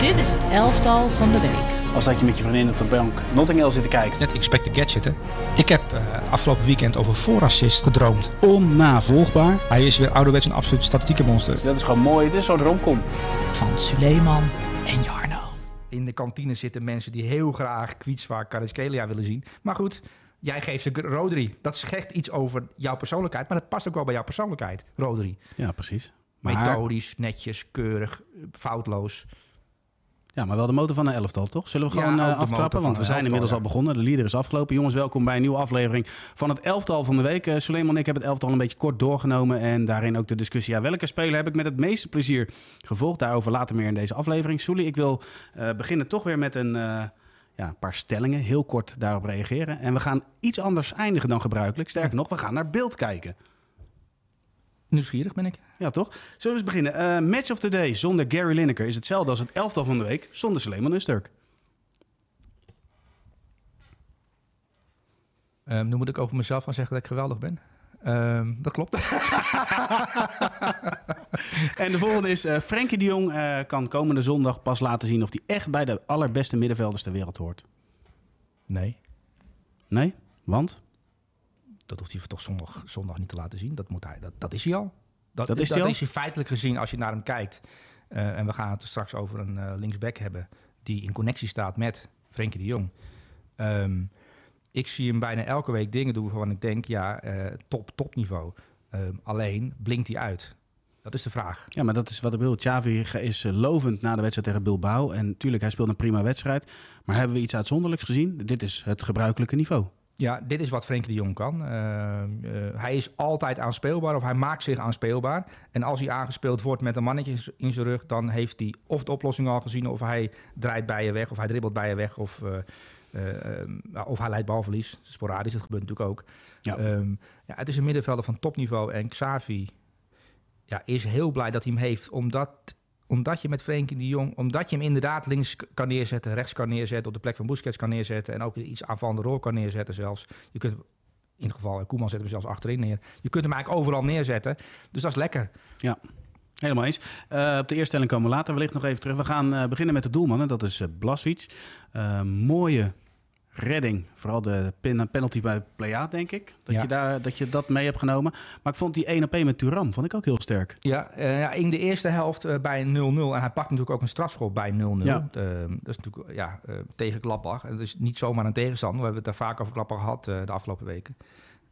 Dit is het elftal van de week. Als dat je met je vriendin op de bank Notting Hill zit te kijken. Net Inspector Gadget, hè? Ik heb uh, afgelopen weekend over voorassist gedroomd. Onnavolgbaar. Hij is weer ouderwets een absoluut statistieke monster. Dus dat is gewoon mooi. Dit is zo'n romcom. Van Suleiman en Jarno. In de kantine zitten mensen die heel graag Kwietswa Kariskelia willen zien. Maar goed, jij geeft ze Rodri. Dat zegt iets over jouw persoonlijkheid. Maar dat past ook wel bij jouw persoonlijkheid, Rodri. Ja, precies. Maar... Methodisch, netjes, keurig, foutloos. Ja, maar wel de motor van een elftal, toch? Zullen we gewoon Ja, de aftrappen? Want we zijn inmiddels al begonnen. De leader is afgelopen. Jongens, welkom bij een nieuwe aflevering van het elftal van de week. Uh, Suleiman en ik hebben het elftal een beetje kort doorgenomen. En daarin ook de discussie. Ja, welke speler heb ik met het meeste plezier gevolgd? Daarover later meer in deze aflevering. Soelie, ik wil uh, beginnen toch weer met een... Uh, ja, een paar stellingen, heel kort daarop reageren. En we gaan iets anders eindigen dan gebruikelijk. Sterker nog, we gaan naar beeld kijken. Nieuwsgierig ben ik. Ja, toch? Zullen we eens beginnen? Uh, match of the day zonder Gary Lineker is hetzelfde als het elftal van de week zonder Sleeman Usturk. Um, nu moet ik over mezelf gaan zeggen dat ik geweldig ben. Um, dat klopt. en de volgende is: uh, Frenkie de Jong uh, kan komende zondag pas laten zien of hij echt bij de allerbeste middenvelders ter wereld hoort. Nee. Nee? Want? Dat hoeft hij toch zondag, zondag niet te laten zien. Dat, moet hij, dat, dat is hij al. Dat, dat is, dat hij, al? is hij feitelijk gezien als je naar hem kijkt. Uh, en we gaan het straks over een uh, linksback hebben die in connectie staat met Frenkie de Jong. Um, ik zie hem bijna elke week dingen doen waarvan ik denk, ja, uh, top, topniveau. Um, alleen blinkt hij uit. Dat is de vraag. Ja, maar dat is wat ik bedoel. Xavi is lovend na de wedstrijd tegen Bilbao. En natuurlijk, hij speelt een prima wedstrijd. Maar hebben we iets uitzonderlijks gezien? Dit is het gebruikelijke niveau. Ja, dit is wat Frenkie de Jong kan. Uh, uh, hij is altijd aanspeelbaar of hij maakt zich aanspeelbaar. En als hij aangespeeld wordt met een mannetje in zijn rug... dan heeft hij of de oplossing al gezien... of hij draait bij je weg of hij dribbelt bij je weg... of, uh, of hij leidt balverlies. Sporadisch, dat gebeurt natuurlijk ook. Ja. Um, ja, het is een middenvelder van topniveau. En Xavi ja, is heel blij dat hij hem heeft... omdat omdat je met Frenkie de Jong, omdat je hem inderdaad links kan neerzetten, rechts kan neerzetten, op de plek van Busquets kan neerzetten en ook iets aan Van der Roor kan neerzetten zelfs. Je kunt, in het geval Koeman zet hem zelfs achterin neer. Je kunt hem eigenlijk overal neerzetten. Dus dat is lekker. Ja. Helemaal eens. Uh, op de eerste stelling komen we later wellicht nog even terug. We gaan uh, beginnen met de doelman. Dat is uh, mooie redding. Vooral de pin penalty bij Playa, denk ik. Dat, Ja. je daar, dat je dat mee hebt genomen. Maar ik vond die 1 op 1 met Turam vond ik ook heel sterk. Ja, ja, in de eerste helft eh, bij 0-0. En hij pakt natuurlijk ook een strafschop bij 0-0. Ja. Eh, dat is natuurlijk ja, tegen Gladbach. En dat is niet zomaar een tegenstander. We hebben het daar vaak over Gladbach gehad eh, de afgelopen weken.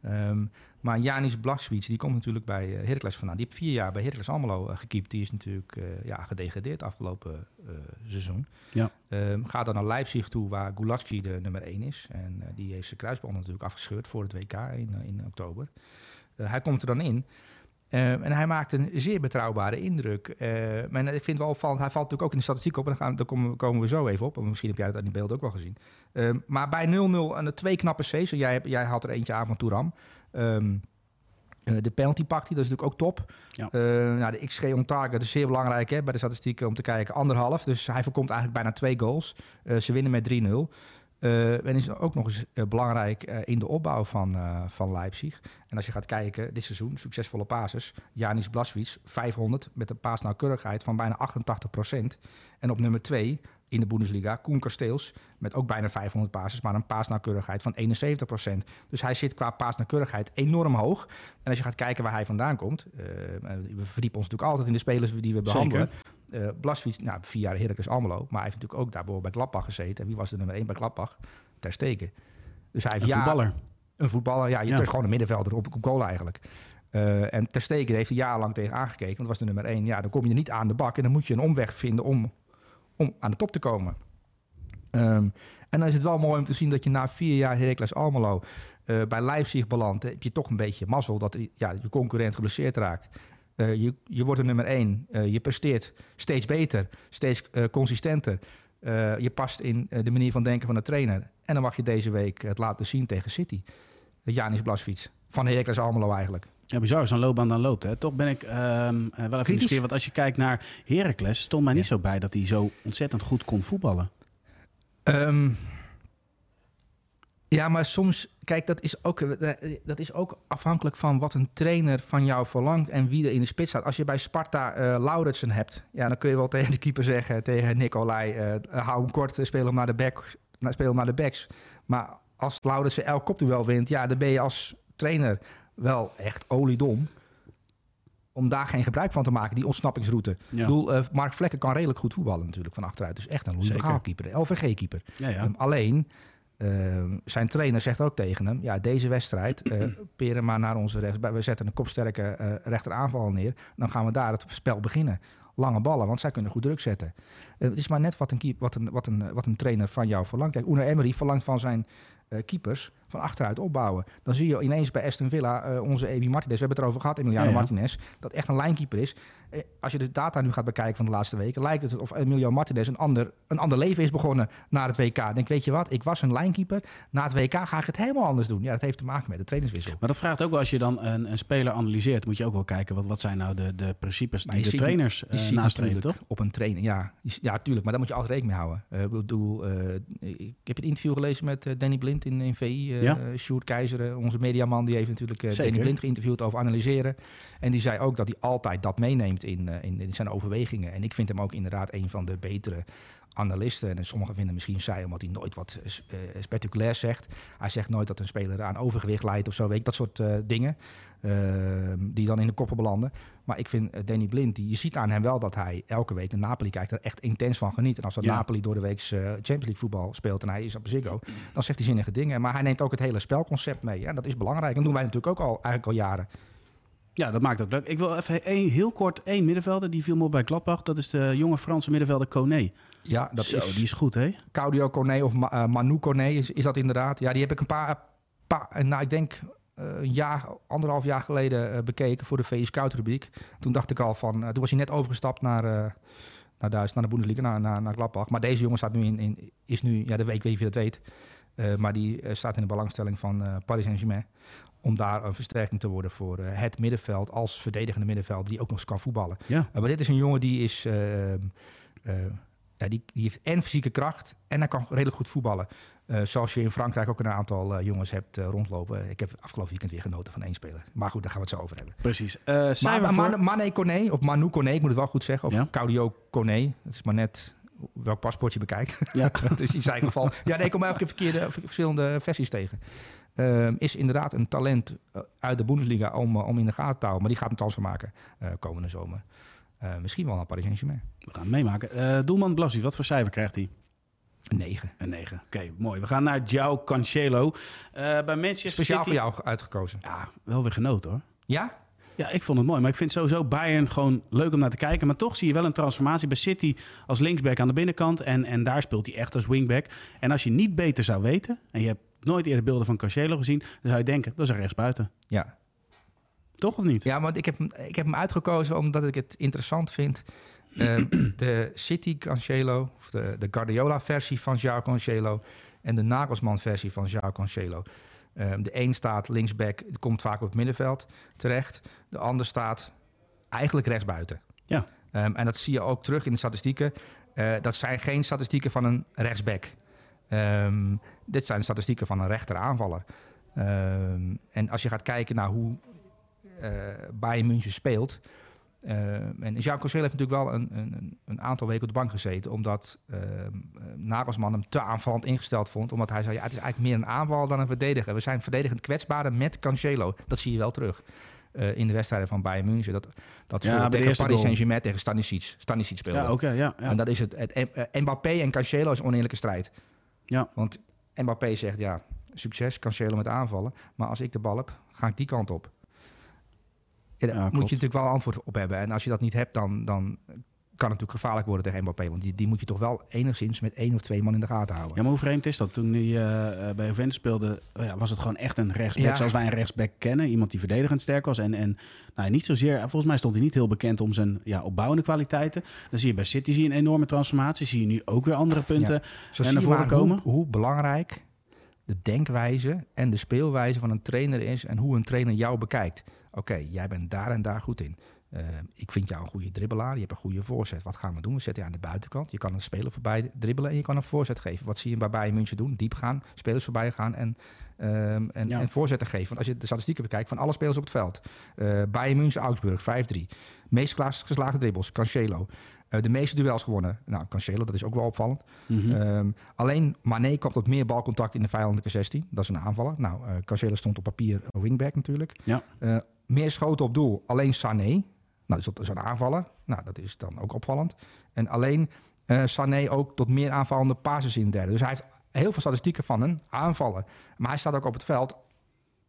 Ehm, maar Janis Blaswitz, die komt natuurlijk bij eh, Heracles vandaan. Die heeft vier jaar bij Heracles Almelo uh, gekiept. Die is natuurlijk uh, ja, gedegradeerd afgelopen uh, seizoen. Ja. Um, gaat dan naar Leipzig toe, waar Gulatski de nummer 1 is. En die heeft zijn kruisband natuurlijk afgescheurd voor het WK in, in oktober. hij komt er dan in. Uh, en hij maakt een zeer betrouwbare indruk. Uh, en ik vind wel opvallend, hij valt natuurlijk ook in de statistiek op. En daar, gaan, daar komen, komen, we zo even op. Misschien heb jij dat in die beelden ook wel gezien. Maar bij 0-0 en de twee knappe C's. Jij, jij had er eentje aan van Touram. Um, de penalty pakt hij, dat is natuurlijk ook top. Ja. nou, de XG on target is zeer belangrijk hè, bij de statistieken om te kijken. Anderhalf, dus hij voorkomt eigenlijk bijna twee goals. ze winnen met 3-0. Uh, en is ook nog eens belangrijk in de opbouw van, van Leipzig. En als je gaat kijken, dit seizoen, succesvolle passes. Janis Blaswitz, 500 met een paasnauwkeurigheid van bijna 88%. En op nummer 2 in de Bundesliga, Koen Kasteels, met ook bijna 500 passes, maar een paasnauwkeurigheid van 71%. Dus hij zit qua paasnauwkeurigheid enorm hoog. En als je gaat kijken waar hij vandaan komt, we verdiepen ons natuurlijk altijd in de spelers die we behandelen. Uh, Blaswitz, nou, vier jaar Heracles Almelo, maar hij heeft natuurlijk ook daar bijvoorbeeld bij Gladbach gezeten. En wie was de nummer 1 bij Gladbach? Ter Stegen. Dus hij heeft Een ja, voetballer. Een voetballer, ja. Je Ja. is gewoon een middenvelder op, op goal eigenlijk. Uh, en Ter Stegen heeft er jarenlang tegen aangekeken, want dat was de nummer 1. Ja, dan kom je er niet aan de bak en dan moet je een omweg vinden om, om aan de top te komen. Um, en dan is het wel mooi om te zien dat je na vier jaar Heracles Almelo uh, bij Leipzig belandt. Heb je toch een beetje mazzel dat ja, je concurrent geblesseerd raakt. Uh, je, je wordt er nummer één. Je presteert steeds beter, steeds consistenter. je past in de manier van denken van de trainer. En dan mag je deze week het laten zien tegen City. Janis Blaswitz. Van Heracles Almelo eigenlijk. Ja, bizar, zo'n loopbaan dan loopt. Hè. Toch ben ik um, wel even nieuwsgierig. Want als je kijkt naar Heracles, stond mij niet Ja. zo bij dat hij zo ontzettend goed kon voetballen. Um, Ja, maar soms, kijk, dat is, ook, eh, dat is ook afhankelijk van wat een trainer van jou verlangt en wie er in de spits staat. Als je bij Sparta uh, Lauritsen hebt, ja, dan kun je wel tegen de keeper zeggen, tegen Nicolai, uh, hou hem kort, speel hem naar de, back, speel hem naar de backs. Maar als Lauritsen elk kopduel wint, ja, dan ben je als trainer wel echt oliedom om daar geen gebruik van te maken, die ontsnappingsroute. Ja. Ik bedoel, uh, Mark Vlekken kan redelijk goed voetballen natuurlijk van achteruit. Dus echt een Louis keeper, LVG-keeper. Ja, ja. um, alleen, uh, zijn trainer zegt ook tegen hem... ja, deze wedstrijd, uh, peren maar naar onze rechts... we zetten een kopsterke uh, rechteraanval neer... dan gaan we daar het spel beginnen. Lange ballen, want zij kunnen goed druk zetten. het is maar net wat een, keep, wat een, wat een, wat een trainer van jou verlangt. Kijk, Una Emery verlangt van zijn keepers van achteruit opbouwen. Dan zie je ineens bij Aston Villa uh, onze Emi Martinez, we hebben het erover gehad, Emiliano ja, ja. Martinez, dat echt een lijnkeeper is. Eh, als je de data nu gaat bekijken van de laatste weken, lijkt het of Emiliano Martinez een ander, een ander leven is begonnen na het WK. Denk, weet je wat, ik was een lijnkeeper, na het WK ga ik het helemaal anders doen. Ja, dat heeft te maken met de trainerswissel. Maar dat vraagt ook wel, als je dan een, een speler analyseert, moet je ook wel kijken, wat, wat zijn nou de, de principes die de trainers uh, nastreven, toch? Op een training, ja. Ja, tuurlijk, maar daar moet je altijd rekening mee houden. Ik bedoel, ik heb het interview gelezen met Danny Blind in, in VI, ja? Sjoerd Keizer, onze mediaman, die heeft natuurlijk uh, Danny Blind geïnterviewd over analyseren. En die zei ook dat hij altijd dat meeneemt in, in, in, zijn overwegingen. En ik vind hem ook inderdaad een van de betere analisten. En sommigen vinden misschien saai omdat hij nooit wat uh, spectaculairs zegt. Hij zegt nooit dat een speler aan overgewicht leidt of zo, weet ik, dat soort uh, dingen. Uh, die dan in de koppen belanden. Maar ik vind uh, Danny Blind, die, je ziet aan hem wel dat hij elke week naar Napoli kijkt, er echt intens van geniet. En als dat ja. Napoli door de week uh, Champions League voetbal speelt en hij is op Ziggo, dan zegt hij zinnige dingen. Maar hij neemt ook het hele spelconcept mee. En dat is belangrijk. En dat doen wij natuurlijk ook al, eigenlijk al jaren. Ja, dat maakt ook leuk. Ik wil even heel kort één middenvelder. Die viel me op bij Gladbach. Dat is de jonge Franse middenvelder Kone. Ja, dat Zo, is... die is goed, hè? Claudio Kone of Ma uh, Manu Kone is, is dat inderdaad. Ja, die heb ik een paar... paar nou, ik denk een jaar, anderhalf jaar geleden uh, bekeken voor de VS Scout rubriek. Toen dacht ik al van... toen was hij net overgestapt naar... naar Duitsland, naar de Bundesliga, naar, naar, naar Gladbach. Maar deze jongen staat nu in, in is nu, ja, de week weet je het weet. maar die staat in de belangstelling van Paris Saint-Germain om daar een versterking te worden voor het middenveld als verdedigende middenveld die ook nog eens kan voetballen. Ja. Maar dit is een jongen die is, ja, die, die, heeft en fysieke kracht en hij kan redelijk goed voetballen. Zoals je in Frankrijk ook een aantal jongens hebt rondlopen. Ik heb afgelopen weekend weer genoten van één speler. Maar goed, daar gaan we het zo over hebben. Precies. maar, voor... Man, Mane Kone, of Manu Kone, ik moet het wel goed zeggen. Of ja? Claudio Kone, het is maar net welk paspoort je bekijkt. Ja. dus in zijn geval. Ja, nee, ik kom elke keer verkeerde, verschillende versies tegen. Uh, is inderdaad een talent uh, uit de Bundesliga om, uh, om in de gaten te houden. Maar die gaat een transfer maken komende zomer. misschien wel naar Paris Saint-Germain. We gaan het meemaken. doelman Blassie, wat voor cijfer krijgt hij? Een 9. Een 9. Oké, okay, mooi. We gaan naar João Cancelo. bij Manchester Speciaal City... voor jou uitgekozen. Ja, wel weer genoten hoor. Ja? Ja, ik vond het mooi. Maar ik vind sowieso Bayern gewoon leuk om naar te kijken. Maar toch zie je wel een transformatie bij City als linksback aan de binnenkant. En, en daar speelt hij echt als wingback. En als je niet beter zou weten... en je hebt nooit eerder beelden van Cancelo gezien... dan zou je denken, dat is een rechtsbuiten. Ja. Toch of niet? Ja, want ik heb, ik heb hem uitgekozen omdat ik het interessant vind... Uh, de City Cancelo, of de, de Guardiola-versie van João Cancelo... en de Nagelsman-versie van João Cancelo... Um, de een staat linksback, komt vaak op het middenveld terecht. De ander staat eigenlijk rechtsbuiten. Ja. Um, en dat zie je ook terug in de statistieken. Uh, dat zijn geen statistieken van een rechtsback. Um, dit zijn statistieken van een rechteraanvaller. en als je gaat kijken naar hoe uh, Bayern München speelt... Uh, en Jacques Cancelo heeft natuurlijk wel een, een, een, aantal weken op de bank gezeten, omdat uh, Nagelsman hem te aanvallend ingesteld vond. Omdat hij zei, ja, het is eigenlijk meer een aanval dan een verdediger. We zijn verdedigend kwetsbaarder met Cancelo. Dat zie je wel terug uh, in de wedstrijden van Bayern München. Dat, dat ja, tegen Paris Saint-Germain tegen Stanisic, Stanisic speelde. Ja, okay, ja, ja. En dat is het, het, het Mbappé en Cancelo is een oneerlijke strijd. Ja. Want Mbappé zegt, ja, succes, Cancelo met aanvallen. Maar als ik de bal heb, ga ik die kant op. Ja, daar ja, moet je natuurlijk wel antwoord op hebben. En als je dat niet hebt, dan, dan kan het natuurlijk gevaarlijk worden tegen Mbappé. Want die, die moet je toch wel enigszins met één of twee man in de gaten houden. Ja, maar hoe vreemd is dat? Toen hij uh, bij Juventus speelde, uh, ja, was het gewoon echt een rechtsback ja. zoals wij een rechtsback kennen. Iemand die verdedigend sterk was. En, en nou, niet zozeer, volgens mij stond hij niet heel bekend om zijn ja, opbouwende kwaliteiten. Dan zie je bij City zie je een enorme transformatie. Zie je nu ook weer andere punten ja. Zo naar voren komen. Hoe, hoe belangrijk de denkwijze en de speelwijze van een trainer is en hoe een trainer jou bekijkt. Oké, okay, jij bent daar en daar goed in. eh, ik vind jou een goede dribbelaar, je hebt een goede voorzet. Wat gaan we doen? We zetten je aan de buitenkant. Je kan een speler voorbij dribbelen en je kan een voorzet geven. Wat zie je bij Bayern München doen? Diep gaan, spelers voorbij gaan en, ehm, en, Ja. en voorzetten geven. Want als je de statistieken bekijkt van alle spelers op het veld. eh Bayern München, Augsburg, 5-3. Meest geslagen dribbles, Cancelo. Eh, de meeste duels gewonnen. Nou, Cancelo, dat is ook wel opvallend. Mhm. Ehm, alleen Mané kwam tot meer balcontact in de vijandelijke 16. Dat is een aanvaller. Nou, Cancelo stond op papier wingback natuurlijk. Ja. Meer schoten op doel, alleen Sané. Nou, dat is een aanvaller. Nou, dat is dan ook opvallend. En alleen eh Sané ook tot meer aanvallende passes in de derde. Dus hij heeft heel veel statistieken van een aanvaller. Maar hij staat ook op het veld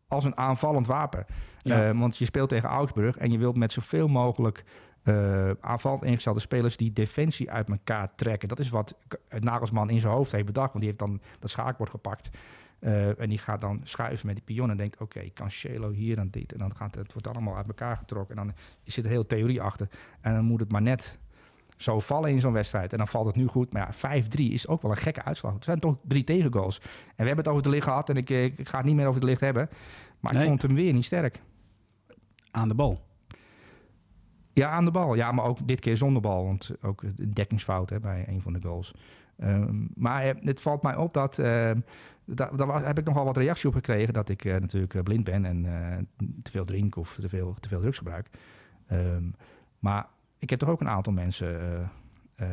als een aanvallend wapen. Ja. Eh, want je speelt tegen Augsburg en je wilt met zoveel mogelijk eh aanvallend ingestelde spelers die defensie uit elkaar trekken. Dat is wat Nagelsman in zijn hoofd heeft bedacht. Want die heeft dan dat schaakbord gepakt. Eh, en die gaat dan schuiven met die pion en denkt... oké, Cancelo hier en dit. En dan gaat het, wordt allemaal uit elkaar getrokken. En dan zit er heel theorie achter. En dan moet het maar net zo vallen in zo'n wedstrijd. En dan valt het nu goed. Maar ja, 5-3 is ook wel een gekke uitslag. Het zijn toch drie tegengoals. En we hebben het over de licht gehad. En ik, eh, ik ga het niet meer over de licht hebben. Maar Nee. ik vond hem weer niet sterk. Aan de bal. Ja, aan de bal. Ja, maar ook dit keer zonder bal. Want ook een dekkingsfout hè, bij een van de goals. Ehm, maar eh, het valt mij op dat... ehm, da- daar heb ik nogal wat reactie op gekregen... dat ik eh, natuurlijk eh, blind ben en eh, te veel drink of te veel, te veel drugs gebruik. Ehm, maar ik heb toch ook een aantal mensen eh,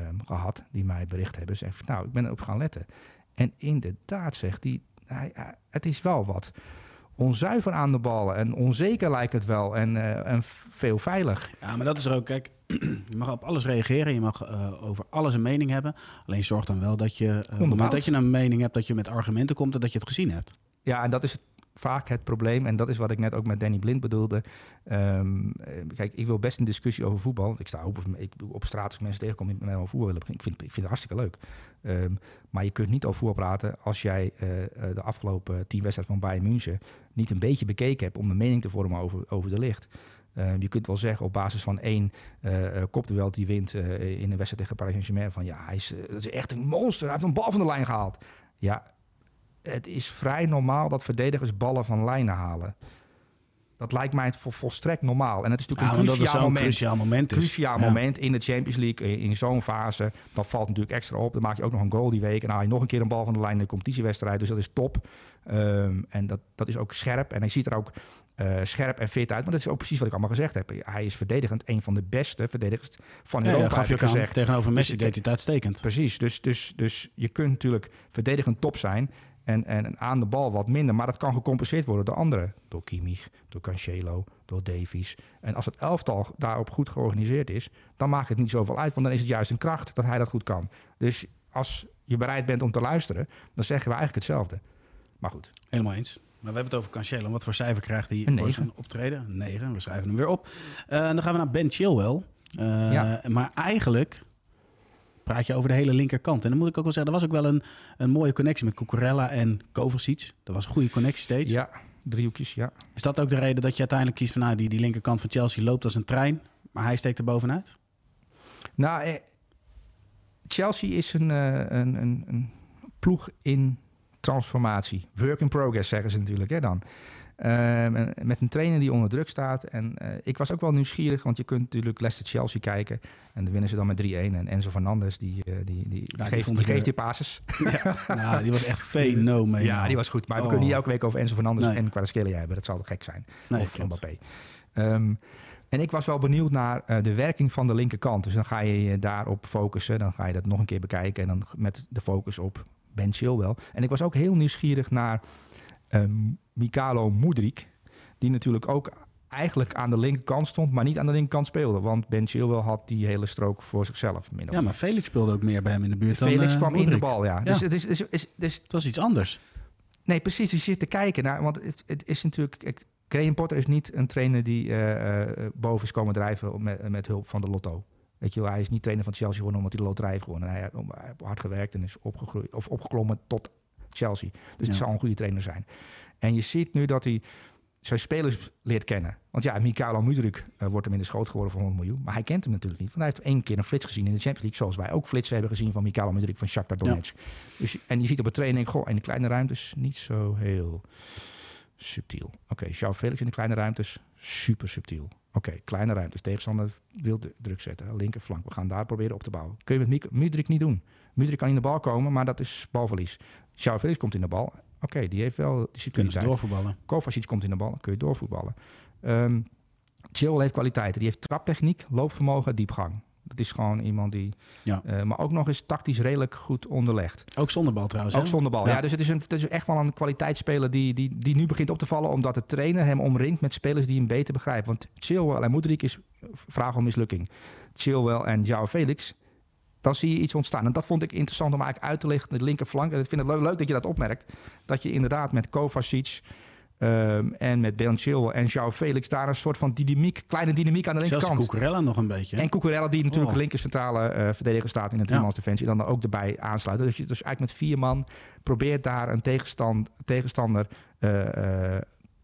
ehm, gehad... die mij bericht hebben. Zeggen nou, ik ben erop gaan letten. En inderdaad, zegt hij- hij- het is wel wat onzuiver aan de ballen. En onzeker lijkt het wel. En, eh, en veel veilig. Ja, maar dat is er ook. Kijk, je mag op alles reageren. Je mag eh, over alles een mening hebben. Alleen zorg dan wel dat je, op het moment Onderbouwd. dat je een mening hebt, dat je met argumenten komt en dat je het gezien hebt. Ja, en dat is het, vaak het probleem. En dat is wat ik net ook met Danny Blind bedoelde. Ehm, eh, kijk, ik wil best een discussie over voetbal. Ik sta open, ik, op straat als mensen tegenkom die met mij over willen. Ik vind, ik vind het hartstikke leuk. Ehm, maar je kunt niet over voetbal praten als jij eh, eh, de afgelopen tien wedstrijden van Bayern München niet een beetje bekeken hebt om een mening te vormen over, over de licht. Ehm, je kunt wel zeggen op basis van één uh, kopduel die wint in een wedstrijd tegen Paris Saint-Germain van ja, hij is, dat is echt een monster. Hij heeft een bal van de lijn gehaald. Ja, het is vrij normaal dat verdedigers ballen van lijnen halen. Dat lijkt mij het vol- volstrekt normaal. En het is natuurlijk Ja, een cruciaal zo'n moment. cruciaal moment is. Cruciaal Ja. moment in de Champions League, in, in zo'n fase. Dat valt natuurlijk extra op. Dan maak je ook nog een goal die week. En dan haal je nog een keer een bal van de lijn in de competitiewedstrijd. Dus dat is top. Ehm, en dat, dat is ook scherp. En hij ziet er ook eh, scherp en fit uit. Maar dat is ook precies wat ik allemaal gezegd heb. Hij is verdedigend een van de beste verdedigers van Ja, ja, Europa, gaf je aan. gezegd. Tegenover Messi Dus deed hij het uitstekend. Precies, dus, dus, dus je kunt natuurlijk verdedigend top zijn en, en aan de bal wat minder. Maar dat kan gecompenseerd worden door anderen. Door Kimmich, door Cancelo, door Davies. En als het elftal daarop goed georganiseerd is, dan maakt het niet zoveel uit. Want dan is het juist een kracht dat hij dat goed kan. Dus als je bereid bent om te luisteren, dan zeggen we eigenlijk hetzelfde. Maar goed, Helemaal eens. Maar we hebben het over Cancelo. Wat voor cijfer krijgt hij voor negen. zijn optreden? Een 9. We schrijven hem weer op. Eh, dan gaan we naar Ben Chilwell. Eh, Ja. Maar eigenlijk praat je over de hele linkerkant. En dan moet ik ook wel zeggen, er was ook wel een, een mooie connectie met Cucurella en Kovacic. Dat was een goede connectie steeds. ja, driehoekjes, ja. Is dat ook de reden dat je uiteindelijk kiest van... nou, die, die linkerkant van Chelsea loopt als een trein... maar hij steekt er bovenuit? Nou, eh, Chelsea is een, eh, een, een, een ploeg in transformatie. Work in progress, zeggen ze natuurlijk hè, dan. Ehm, met een trainer die onder druk staat. En eh, ik was ook wel nieuwsgierig, want je kunt natuurlijk Leicester-Chelsea kijken. En dan winnen ze dan met 3-1. En Enzo Fernandes, die, eh, die, die, die die geeft, die ik, geeft eh, die passes. nou, die was echt fenomenaal. Ja, die was goed. Maar we Oh. kunnen niet elke week over Enzo Fernandes Nee. en Kvaratskhelia hebben. Dat zou toch gek zijn. Nee, of. Mbappé. Ehm, en ik was wel benieuwd naar eh, de werking van de linkerkant. Dus dan ga je je daarop focussen. Dan ga je dat nog een keer bekijken. En dan met de focus op Ben Chilwell. En ik was ook heel nieuwsgierig naar ehm Mikalo Mudrik. Die natuurlijk ook eigenlijk aan de linkerkant stond, maar niet aan de linkerkant speelde. Want Ben Chilwell had die hele strook voor zichzelf. min of Ja, maar Felix speelde ook meer bij hem in de buurt dan Felix eh, kwam in de bal, ja. Ja. Dus het is, is, is, dus Het was iets anders. Nee, precies. Je zit te kijken naar. Want het, het is natuurlijk. kijk, Graham Potter is niet een trainer die eh, eh, boven is komen drijven met, met hulp van de lotto. Weet je wel, hij is niet trainer van Chelsea geworden omdat hij de loterij heeft gewonnen. Hij, hij heeft hard gewerkt en is opgegroeid of opgeklommen tot Chelsea. Dus het zal een goede trainer zijn. En je ziet nu dat hij zijn spelers leert kennen. Want ja, Mikalo Mudryk eh, wordt hem in de schoot geworden van 100 miljoen. Maar hij kent hem natuurlijk niet. Want hij heeft één keer een flits gezien in de Champions League. Zoals wij ook flitsen hebben gezien van Mikalo Mudryk van Shakhtar Donetsk. Dus, en je ziet op een training, goh, in de kleine ruimtes niet zo heel subtiel. Oké, João Felix in de kleine ruimtes, super subtiel. Oké, kleine ruimtes. Tegenstander wil de druk zetten. Linkerflank, we gaan daar proberen op te bouwen. Kun je met Mudrik niet doen. Mudrik kan in de bal komen, maar dat is balverlies. João Felix komt in de bal. Oké, die heeft wel Kunnen ze discipline. doorvoetballen. Kovacic komt in de bal, kun je doorvoetballen. Ehm Chill heeft kwaliteiten. Die heeft traptechniek, loopvermogen, diepgang. Dat is gewoon iemand die... Ja. eh, maar ook nog eens tactisch redelijk goed onderlegd. Ook zonder bal trouwens. Ook hè? zonder bal. Ja. Ja. dus het is, een, het is echt wel een kwaliteitsspeler die, die, die nu begint op te vallen... omdat de trainer hem omringt met spelers die hem beter begrijpen. Want Chilwell en Moedrik is vraag om mislukking. Chilwell en João Felix, dan zie je iets ontstaan. En dat vond ik interessant om eigenlijk uit te lichten. De linkerflank. En ik vind het leuk, leuk dat je dat opmerkt. Dat je inderdaad met Kovacic... ehm, en met Ben Chilwell en João Felix daar een soort van dynamiek, kleine dynamiek aan de Zelfs linkerkant. Cucurella nog een beetje. hè? En Cucurella, die natuurlijk Oh. linker centrale eh, verdediger staat in de Ja. driemans defensie, dan ook erbij aansluiten. Dus je dus eigenlijk met vier man probeert daar een tegenstand, tegenstander eh, eh,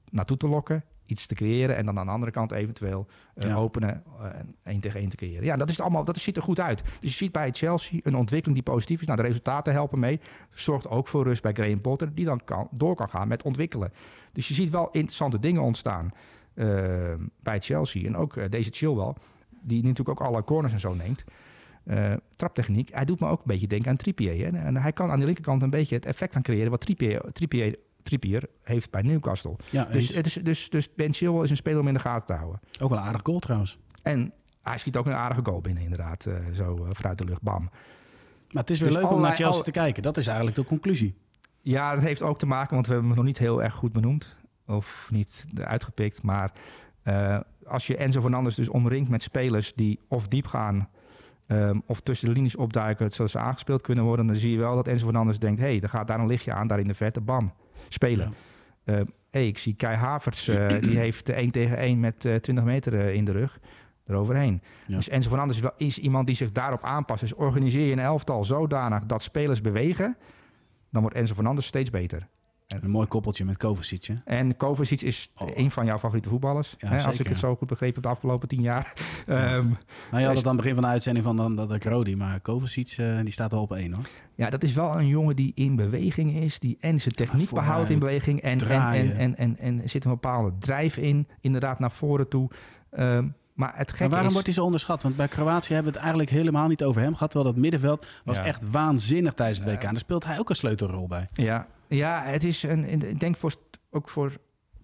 naartoe te lokken, iets te creëren en dan aan de andere kant eventueel Ja. openen en één tegen één te creëren. Ja, dat is het allemaal, dat ziet er goed uit. Dus je ziet bij Chelsea een ontwikkeling die positief is. Nou, de resultaten helpen mee. Zorgt ook voor rust bij Graham Potter, die dan kan, door kan gaan met ontwikkelen. Dus je ziet wel interessante dingen ontstaan eh, bij Chelsea. En ook eh, deze Chilwell, die natuurlijk ook alle corners en zo neemt. Eh, traptechniek. Hij doet me ook een beetje denken aan Trippier. Hè? En hij kan aan de linkerkant een beetje het effect gaan creëren wat Trippier, Trippier, Trippier heeft bij Newcastle. Ja, Dus, het is, dus, dus Ben Chilwell is een speler om in de gaten te houden. ook wel een aardig goal trouwens. En hij schiet ook een aardige goal binnen, inderdaad. zo vanuit de lucht, bam. Maar het is weer Dus leuk om naar Chelsea te kijken. Dat is eigenlijk de conclusie. Ja, dat heeft ook te maken, want we hebben hem nog niet heel erg goed benoemd. Of niet uitgepikt. Maar eh, als je Enzo Fernandes dus omringt met spelers die of diep gaan... ehm, of tussen de linies opduiken, zodat ze aangespeeld kunnen worden... dan zie je wel dat Enzo Fernandes denkt... hé, hey, er gaat daar een lichtje aan, daar in de verte, bam, spelen. Ja. Eh, hey, ik zie Kai Havertz, eh, die heeft 1 tegen 1 met eh 20 meter in de rug. Eroverheen. Ja. Dus Enzo Fernandes is, wel, is iemand die zich daarop aanpast. Dus organiseer je een elftal zodanig dat spelers bewegen... dan wordt Enzo Fernandes steeds beter. Een mooi koppeltje met Kovacic. Hè? En Kovacic is Oh. een van jouw favoriete voetballers. Ja, hè, als ik het ja. zo goed begrepen heb de afgelopen tien jaar. Ja. Ehm, Nou, je had het aan het begin van de uitzending van dan, dat ik Rodi. Maar Kovacic eh, die staat wel op één hoor. ja, dat is wel een jongen die in beweging is. Die en zijn techniek behoudt in beweging. En, en, en, en, en, en zit een bepaalde drijf in. Inderdaad naar voren toe. Ehm, maar het gekke Maar waarom is... wordt hij zo onderschat? Want bij Kroatië hebben we het eigenlijk helemaal niet over hem gehad. Terwijl dat middenveld was Ja. echt waanzinnig tijdens het WK. En daar speelt hij ook een sleutelrol bij. Ja, ja het is een, ik denk voor, ook voor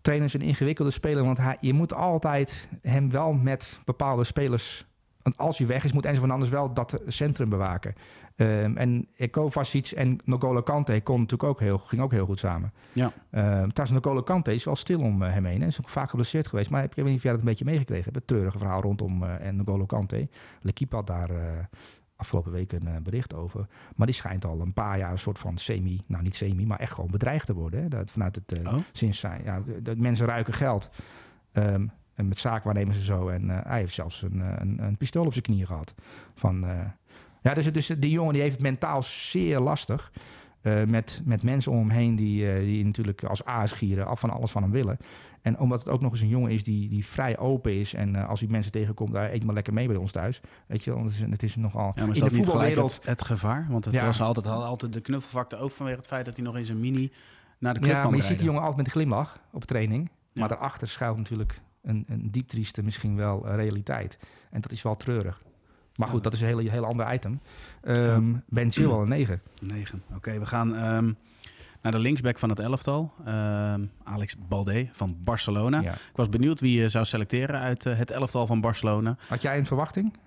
trainers een ingewikkelde speler. Want hij, je moet altijd hem wel met bepaalde spelers... Want als hij weg is, moet Enzo van Anders wel dat centrum bewaken. Ehm, en Kovacic en N'Golo Kante kon natuurlijk ook heel, ging ook heel goed samen. Ja. Um, trouwens, N'Golo Kante is wel stil om eh, hem heen. Hij is ook vaak geblesseerd geweest. Maar ik weet niet of jij dat een beetje meegekregen hebt. Het treurige verhaal rondom eh en N'Golo Kante. L'Equipe had daar... eh, afgelopen week een bericht over. Maar die schijnt al een paar jaar een soort van semi, nou niet semi, maar echt gewoon bedreigd te worden. Hè? Dat, vanuit het, Oh. sinds zijn, ja, de mensen ruiken geld. Ehm, en met zaakwaarnemers en zo. En hij heeft zelfs een, een, een pistool op zijn knieën gehad. Van, ja, dus, het- dus die jongen die heeft het mentaal zeer lastig. eh, met, met mensen om hem heen die, eh, die natuurlijk als aasgieren af van alles van hem willen. En omdat het ook nog eens een jongen is die, die vrij open is. En eh, als hij mensen tegenkomt, daar eet maar lekker mee bij ons thuis. Weet je, wel, het is, het is nogal... Ja, maar in de voetbalwereld het, het gevaar? Want het Ja. was altijd, altijd de knuffelfactor ook vanwege het feit dat hij nog in zijn mini naar de club Ja, kwam maar je ziet die jongen altijd met een glimlach op training. Ja. Maar daarachter schuilt natuurlijk een, een diep trieste misschien wel realiteit. En dat is wel treurig. Maar goed, dat is een hele, heel ander item. Ehm Ben Chilwell een 9. Negen. Oké, we gaan ehm, naar de linksback van het elftal. Ehm, Alex Balde van Barcelona. Ja. Ik was benieuwd wie je zou selecteren uit eh, het elftal van Barcelona. Had jij een verwachting?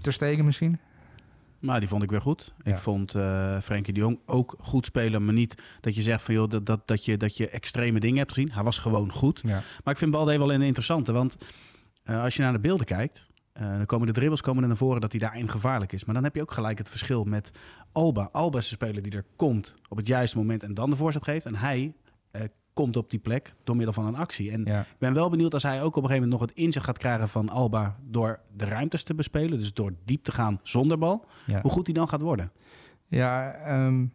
Ter Stegen misschien? maar die vond ik weer goed. Ja. Ik vond eh Frenkie de Jong ook goed spelen. Maar niet dat je zegt van joh, dat, dat, dat, je, dat je extreme dingen hebt gezien. Hij was gewoon goed. Ja. Maar ik vind Balde wel een interessante. Want eh, als je naar de beelden kijkt, eh, dan komen de dribbles komen er naar voren dat hij daarin gevaarlijk is. Maar dan heb je ook gelijk het verschil met Alba. Alba is een speler die er komt op het juiste moment en dan de voorzet geeft. En hij eh, komt op die plek door middel van een actie. En Ja. ik ben wel benieuwd als hij ook op een gegeven moment nog het inzicht gaat krijgen van Alba door de ruimtes te bespelen. Dus door diep te gaan zonder bal. Ja. Hoe goed hij dan gaat worden. Ja, ehm,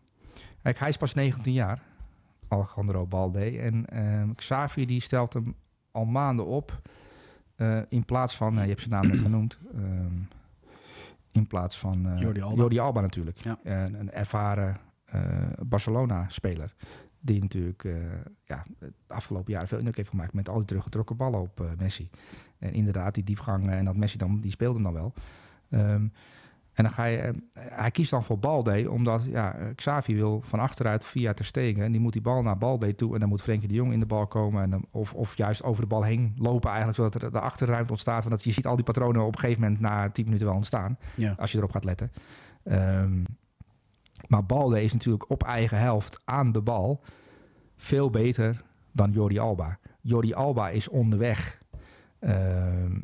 kijk, hij is pas 19 jaar, Alejandro Balde. En ehm, Xavi die stelt hem al maanden op. eh, in plaats van, eh, je hebt zijn naam net genoemd. ehm, in plaats van eh, Jordi Alba. Alba natuurlijk. Ja. Een, een ervaren Barcelona-speler. Die natuurlijk uh, ja, het afgelopen jaar veel indruk heeft gemaakt met al die teruggetrokken ballen op uh, Messi. En inderdaad, die diepgang en dat Messi dan, die speelde dan wel. Um, en dan ga je, eh, hij kiest dan voor Balde, omdat ja, Xavi wil van achteruit via Ter Stegen. En die moet die bal naar Balde toe. En dan moet Frenkie de Jong in de bal komen. En dan, of, of juist over de bal heen lopen eigenlijk, zodat er de achterruimte ontstaat. Want je ziet al die patronen op een gegeven moment na 10 minuten wel ontstaan. Ja. Als je erop gaat letten. Um, maar Balde is natuurlijk op eigen helft aan de bal veel beter dan Jordi Alba. Jordi Alba is onderweg Ehm,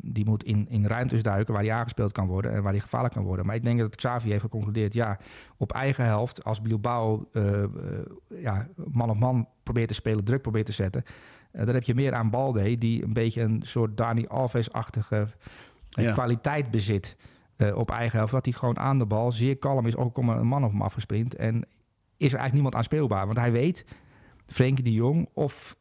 die moet in, in ruimtes duiken waar hij aangespeeld kan worden en waar hij gevaarlijk kan worden. Maar ik denk dat Xavi heeft geconcludeerd, ja, op eigen helft, als Bilbao uh, ja, man op man probeert te spelen, druk probeert te zetten, uh, dan heb je meer aan Balde, die een beetje een soort Dani Alves-achtige kwaliteit bezit op eigen helft. Dat hij gewoon aan de bal zeer kalm is, ook om een man op hem afgesprint. En is er eigenlijk niemand aanspeelbaar, want hij weet, Frenkie de Jong of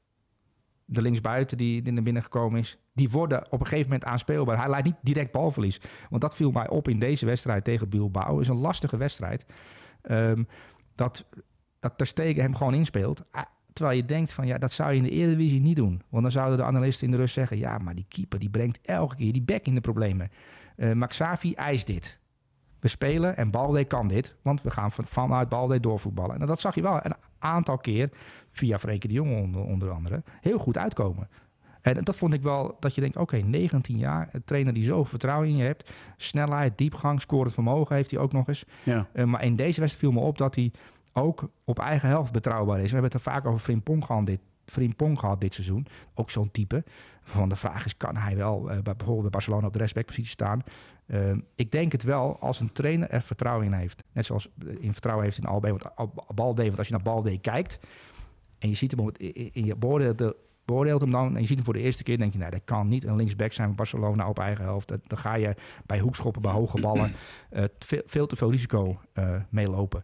de linksbuiten die, die naar binnen gekomen is, die worden op een gegeven moment aanspeelbaar. Hij leidt niet direct balverlies. Want dat viel mij op in deze wedstrijd tegen Bilbao. Is een lastige wedstrijd. Um, dat, dat Ter Stegen hem gewoon inspeelt. Ah, terwijl je denkt van ja, dat zou je in de Eredivisie niet doen. Want dan zouden de analisten in de rust zeggen... ja, maar die keeper die brengt elke keer die bek in de problemen. Uh, Maxavi eist dit. We spelen en Balde kan dit. Want we gaan van, vanuit Balde doorvoetballen. En dat zag je wel een aantal keer via Frenkie de Jong onder andere, heel goed uitkomen. En dat vond ik wel dat je denkt, oké, 19 jaar, een trainer die zo vertrouwen in je hebt. Snelheid, diepgang, scorend vermogen heeft hij ook nog eens. Ja. Uh, maar in deze wedstrijd viel me op dat hij ook op eigen helft betrouwbaar is. We hebben het er vaak over Frimpong gehad dit, Frimpong gehad dit seizoen. Ook zo'n type. Van de vraag is, kan hij wel uh, bij, bijvoorbeeld bij Barcelona op de respectpositie staan? Uh, ik denk het wel als een trainer er vertrouwen in heeft. Net zoals in vertrouwen heeft in Albe. Want, Balde, want als je naar Balde kijkt en je ziet hem in je beoordeelt, beoordeelt hem dan en je ziet hem voor de eerste keer, denk je, nou, dat kan niet een linksback zijn van Barcelona op eigen helft. Dan ga je bij hoekschoppen, bij hoge ballen, uh, veel, veel, te veel risico uh, meelopen.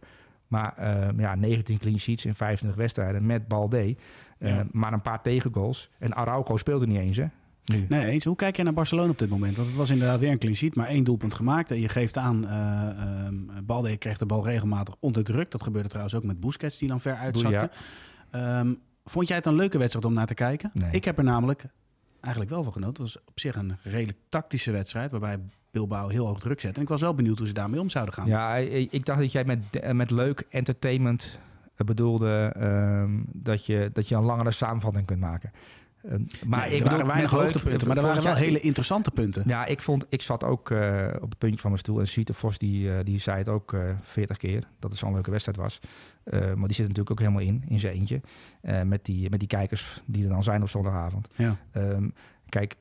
Maar uh, ja, 19 clean sheets in 25 wedstrijden met Balde. Ja. Maar een paar tegengoals. En Araujo speelde niet eens, hè? Nu. Nee, eens. Hoe kijk je naar Barcelona op dit moment? Want het was inderdaad weer een clean sheet, maar één doelpunt gemaakt. En je geeft aan, uh, Balde kreeg de bal regelmatig onder druk. Dat gebeurde trouwens ook met Busquets, die dan ver uitzakte. Um, vond jij het een leuke wedstrijd om naar te kijken? Ik heb er namelijk eigenlijk wel van genoten. Het was op zich een redelijk tactische wedstrijd, waarbij Bilbao heel hoog druk zet. En ik was wel benieuwd hoe ze daarmee om zouden gaan. Ja, ik dacht dat jij met, met leuk entertainment bedoelde um, dat, je, dat je een langere samenvatting kunt maken. Uh, maar ik er waren weinig hoogtepunten, maar er waren wel hele interessante punten. Ja, ik, vond, ik zat ook uh, op het puntje van mijn stoel. En Siete Vos die, uh, die zei het ook uh, 40 keer, dat het zo'n leuke wedstrijd was. Maar die zit natuurlijk ook helemaal in, in zijn eentje. met, die, met die kijkers die er dan zijn op zondagavond. Ja. Um, kijk,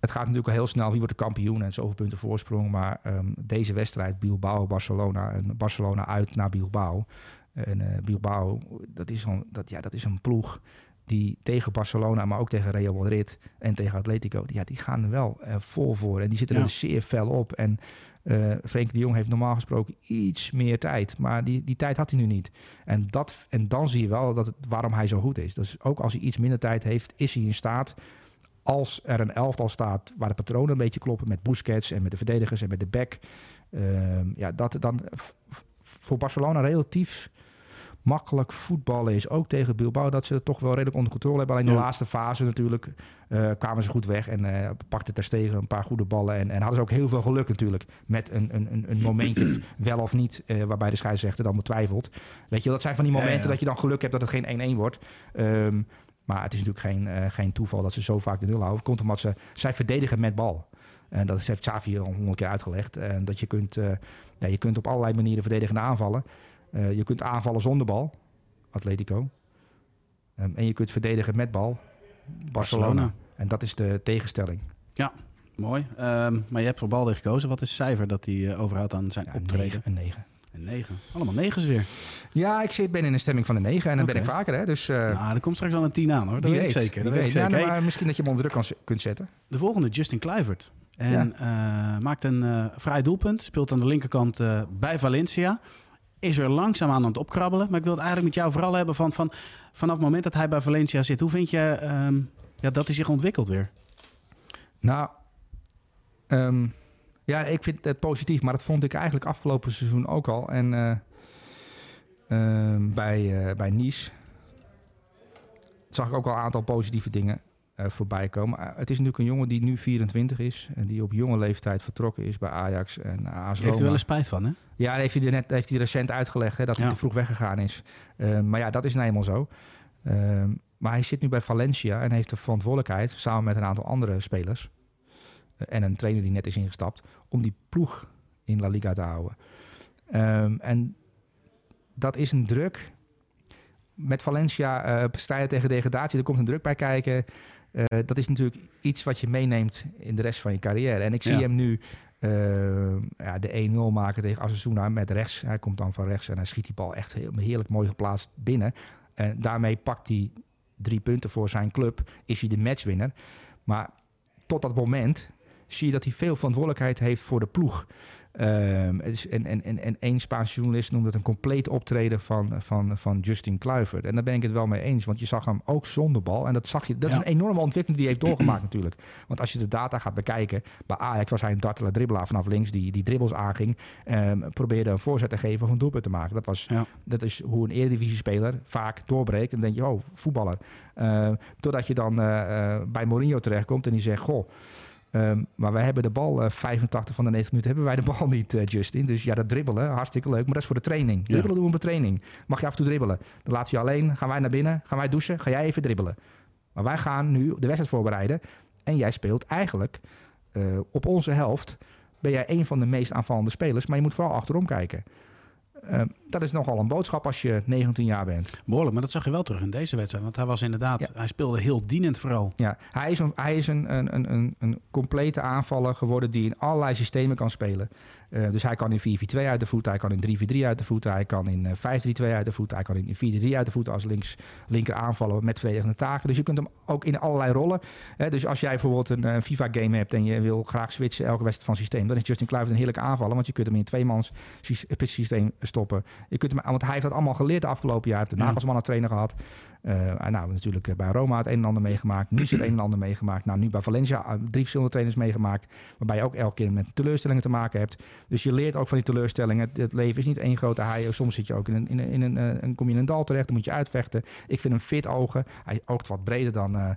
het gaat natuurlijk al heel snel. Wie wordt de kampioen en zoveel punten voorsprong. Maar um, deze wedstrijd, Bilbao-Barcelona. En Barcelona uit naar Bilbao. En Bilbao, dat is, een, dat, ja, dat is een ploeg die tegen Barcelona, maar ook tegen Real Madrid en tegen Atletico, ja, die gaan er wel uh, vol voor. En die zitten er zeer fel op. En uh, Frenkie de Jong heeft normaal gesproken iets meer tijd. Maar die, die tijd had hij nu niet. En, dat, en dan zie je wel dat het, waarom hij zo goed is. Dus ook als hij iets minder tijd heeft, is hij in staat... als er een elftal staat waar de patronen een beetje kloppen... met Busquets en met de verdedigers en met de back... Uh, ja, dat dan voor Barcelona relatief makkelijk voetballen is. Ook tegen Bilbao, dat ze het toch wel redelijk onder controle hebben. Alleen de laatste fase natuurlijk uh, kwamen ze goed weg en uh, pakten ter stegen een paar goede ballen. En, en hadden ze ook heel veel geluk natuurlijk met een, een, een momentje, wel of niet, uh, waarbij de scheidsrechter dan betwijfelt. Weet je, dat zijn van die momenten ja, ja. dat je dan geluk hebt dat het geen 1-1 wordt. Um, maar het is natuurlijk geen, geen toeval dat ze zo vaak de nul houden. Komt omdat ze, zij verdedigen met bal. En dat heeft Xavi al honderd keer uitgelegd. En dat je kunt, ja, je kunt op allerlei manieren verdedigen en aanvallen. Uh, je kunt aanvallen zonder bal, Atletico. Um, en je kunt verdedigen met bal, Barcelona. Barcelona. En dat is de tegenstelling. Ja, mooi. Um, maar je hebt voor Balde gekozen. Wat is het cijfer dat hij uh, overhoudt aan zijn ja, optreden? Een 9. Een 9. Allemaal 9's weer. Ja, ik zit, ben in een stemming van een 9 en dan okay. ben ik vaker. Hè, dus, uh, nou, er komt straks wel een 10 aan hoor. Dat weet ik zeker. Dat weet ik zeker. Ja, nou, misschien dat je hem onder druk kan, kunt zetten. De volgende, Justin Kluivert. En ja. uh, maakt een uh, vrij doelpunt. Speelt aan de linkerkant bij Valencia is er langzaam aan het opkrabbelen. Maar ik wil het eigenlijk met jou vooral hebben van, van vanaf het moment dat hij bij Valencia zit. Hoe vind je um, ja, dat hij zich ontwikkelt weer? Nou, um, ja, ik vind het positief. Maar dat vond ik eigenlijk afgelopen seizoen ook al. En uh, uh, bij, uh, bij Nice. zag ik ook al een aantal positieve dingen uh, voorbij komen. Uh, het is natuurlijk een jongen die nu 24 is en die op jonge leeftijd vertrokken is bij Ajax en AS Heeft er wel een spijt van, hè? Ja, heeft hij, net, heeft hij recent uitgelegd hè, dat hij te vroeg weggegaan is. Uh, maar ja, dat is nou eenmaal zo. Ehm, maar hij zit nu bij Valencia en heeft de verantwoordelijkheid, samen met een aantal andere spelers en een trainer die net is ingestapt, om die ploeg in La Liga te houden. Um, en dat is een druk. Met Valencia uh, sta tegen degradatie, er komt een druk bij kijken. Uh, dat is natuurlijk iets wat je meeneemt in de rest van je carrière. En ik zie Ja. hem nu uh, ja, de 1-0 maken tegen Asasuna met rechts. Hij komt dan van rechts en hij schiet die bal echt heel, heerlijk mooi geplaatst binnen. En daarmee pakt hij drie punten voor zijn club. Is hij de matchwinner. Maar tot dat moment zie je dat hij veel verantwoordelijkheid heeft voor de ploeg. Um, het is, en, en, en, en één Spaanse journalist noemde het een compleet optreden van, van, van Justin Kluivert. En daar ben ik het wel mee eens, want je zag hem ook zonder bal. En dat zag je. Dat Ja. is een enorme ontwikkeling die hij heeft doorgemaakt natuurlijk. Want als je de data gaat bekijken, bij Ajax was hij een dartele dribbelaar vanaf links die, die dribbels aanging. Um, probeerde een voorzet te geven of een doelpunt te maken. Dat, was, Ja. dat is hoe een eredivisie-speler vaak doorbreekt. En dan denk je, oh, voetballer. Uh, totdat je dan uh, uh, bij Mourinho terechtkomt en die zegt, goh. Um, maar wij hebben de bal uh, 85 van de 90 minuten hebben wij de bal niet, uh, Justin. Dus ja, dat dribbelen, hartstikke leuk. Maar dat is voor de training. Ja. Dribbelen doen we op de training. Mag je af en toe dribbelen. Dan laat je alleen, gaan wij naar binnen, gaan wij douchen, ga jij even dribbelen. Maar wij gaan nu de wedstrijd voorbereiden. En jij speelt eigenlijk uh, op onze helft. Ben jij een van de meest aanvallende spelers. Maar je moet vooral achterom kijken. Uh, dat is nogal een boodschap als je 19 jaar bent. Behoorlijk, maar dat zag je wel terug in deze wedstrijd. Want hij was inderdaad, Ja. hij speelde heel dienend vooral. Ja, hij is, een, hij is een, een, een, een complete aanvaller geworden die in allerlei systemen kan spelen. Uh, dus hij kan in 4-4-2 uit de voet, hij kan in 3-4-3 uit de voet, hij kan in uh, 5-3-2 uit de voet, hij kan in 4-3 uit de voet als links, linker aanvaller met verdedigende taken. Dus je kunt hem ook in allerlei rollen. Hè, dus als jij bijvoorbeeld een uh, FIFA-game hebt en je wil graag switchen elke wedstrijd van systeem, dan is Justin Kluivert een heerlijke aanvaller, want je kunt hem in een tweemans systeem stoppen. Je kunt hem, want hij heeft dat allemaal geleerd de afgelopen jaar. Hij heeft de Ja. Nagelsman trainer gehad. Uh, nou, natuurlijk bij Roma het een en ander meegemaakt. Nu zit het een en ander meegemaakt. Nou, nu bij Valencia drie verschillende trainers meegemaakt. Waarbij je ook elke keer met teleurstellingen te maken hebt. Dus je leert ook van die teleurstellingen. Het, het leven is niet één grote haai. Soms zit je ook in een, in een, in een, een kom je in een dal terecht. Dan moet je uitvechten. Ik vind hem fit ogen. Hij oogt wat breder dan, uh,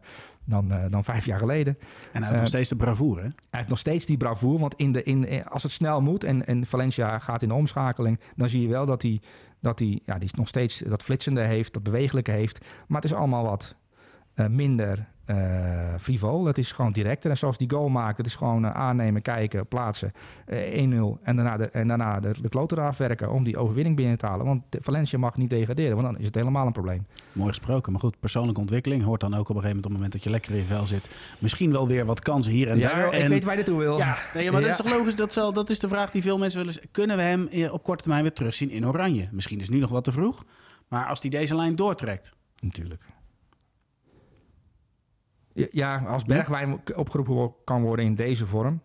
dan, uh, dan vijf jaar geleden. En hij heeft nog steeds de bravoure. Hè? Hij heeft nog steeds die bravoure. Want in de, in, als het snel moet en, en Valencia gaat in de omschakeling... dan zie je wel dat hij dat hij ja, die nog steeds dat flitsende heeft, dat bewegelijke heeft. Maar het is allemaal wat uh, minder frivol. Het is gewoon directer. En zoals die goal maakt, het is gewoon uh, aannemen, kijken, plaatsen. 1-0 en daarna, de, en daarna de, de kloten eraf werken om die overwinning binnen te halen. Want Valencia mag niet degraderen, want dan is het helemaal een probleem. Mooi gesproken. Maar goed, persoonlijke ontwikkeling hoort dan ook op een gegeven moment, op het moment dat je lekker in je vel zit, misschien wel weer wat kansen hier en ja, daar. Ik en... weet waar je naartoe wil. Ja, nee, maar dat is toch logisch? Dat, zal, dat is de vraag die veel mensen willen Kunnen we hem op korte termijn weer terugzien in oranje? Misschien is nu nog wat te vroeg. Maar als hij deze lijn doortrekt. Natuurlijk. Ja, als Bergwijn opgeroepen kan worden in deze vorm,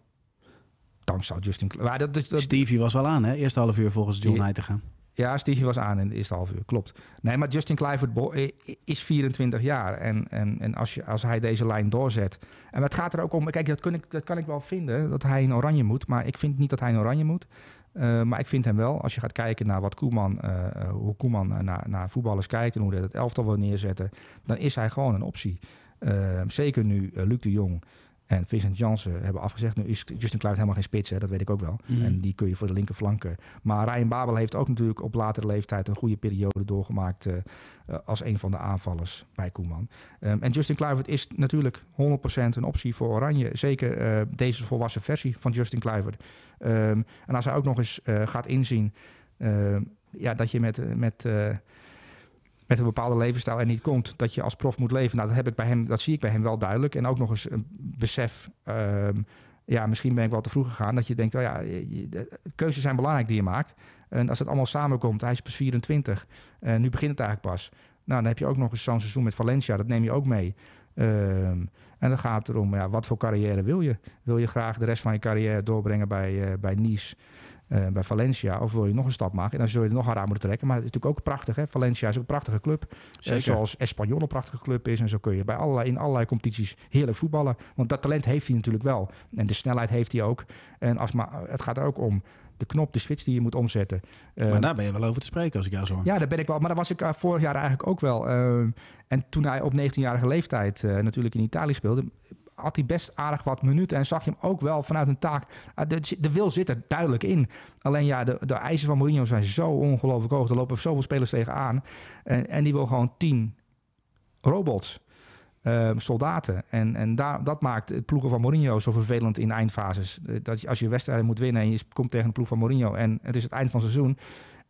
dan zou Justin... Maar dat, dat, dat... Stevie was al aan, hè? Eerste half uur volgens John Ja. Heitinga. Ja, Stevie was aan in de eerste half uur, klopt. Nee, maar Justin Kluivert is 24 jaar. En, en, en als, je, als hij deze lijn doorzet... En het gaat er ook om... Kijk, dat kan, ik, dat kan ik wel vinden, dat hij in oranje moet. Maar ik vind niet dat hij in oranje moet. Uh, maar ik vind hem wel, als je gaat kijken naar wat Koeman, uh, hoe Koeman naar, naar voetballers kijkt... en hoe hij het elftal wil neerzetten... dan is hij gewoon een optie. Uh, zeker nu uh, Luc de Jong en Vincent Jansen hebben afgezegd. Nu is Justin Kluivert helemaal geen spits, hè, dat weet ik ook wel. Mhm. En die kun je voor de linkerflanken. Maar Ryan Babel heeft ook natuurlijk op latere leeftijd... een goede periode doorgemaakt uh, als een van de aanvallers bij Koeman. Um, en Justin Kluivert is natuurlijk 100% een optie voor Oranje. Zeker uh, deze volwassen versie van Justin Kluivert. Um, en als hij ook nog eens uh, gaat inzien... ja, dat je met... met met een bepaalde levensstijl er niet komt, dat je als prof moet leven. Nou, dat, heb ik bij hem, dat zie ik bij hem wel duidelijk. En ook nog eens een besef, um, ja, misschien ben ik wel te vroeg gegaan, dat je denkt, oh ja, je, de, keuzes zijn belangrijk die je maakt. En als het allemaal samenkomt, hij is pas 24, en nu begint het eigenlijk pas. Nou, dan heb je ook nog eens zo'n seizoen met Valencia, dat neem je ook mee. Um, en dan gaat het erom, ja, wat voor carrière wil je? Wil je graag de rest van je carrière doorbrengen bij, uh, bij Nice... Uh, bij Valencia. Of wil je nog een stap maken? En dan zul je er nog harder aan moeten trekken. Maar het is natuurlijk ook prachtig. Hè? Valencia is ook een prachtige club. Uh, zoals Espanyol een prachtige club is. En zo kun je bij allerlei, in allerlei competities heerlijk voetballen. Want dat talent heeft hij natuurlijk wel. En de snelheid heeft hij ook. En als maar, het gaat er ook om de knop, de switch die je moet omzetten. Uh, maar daar ben je wel over te spreken als ik jou zo hoor. Ja, daar ben ik wel. Maar daar was ik vorig jaar eigenlijk ook wel. Uh, en toen hij op 19-jarige leeftijd uh, natuurlijk in Italië speelde, had hij best aardig wat minuten. En zag je hem ook wel vanuit een taak. Uh, de, wil zit er duidelijk in. Alleen ja, de, de eisen van Mourinho zijn zo ongelooflijk hoog. Er lopen zoveel spelers tegenaan. En, en die wil gewoon tien robots. Uh, soldaten. En, en daar, dat maakt het ploegen van Mourinho zo vervelend in eindfases. Dat je, als je wedstrijden moet winnen en je komt tegen een ploeg van Mourinho en het is het eind van het seizoen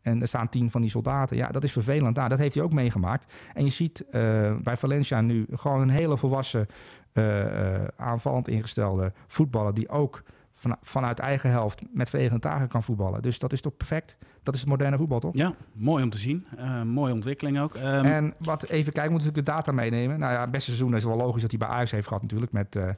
en er staan tien van die soldaten. Ja, dat is vervelend. Nou, dat heeft hij ook meegemaakt. En je ziet uh, bij Valencia nu gewoon een hele volwassen, aanvallend ingestelde voetballer die ook van, vanuit eigen helft met verenigde tagen kan voetballen. Dus dat is toch perfect? Dat is het moderne voetbal, toch? Ja, mooi om te zien. Uh, mooie ontwikkeling ook. Um... En wat even kijken, moet natuurlijk de data meenemen. Nou ja, het beste seizoen is wel logisch dat hij bij Ajax heeft gehad natuurlijk. Met, uh, ja,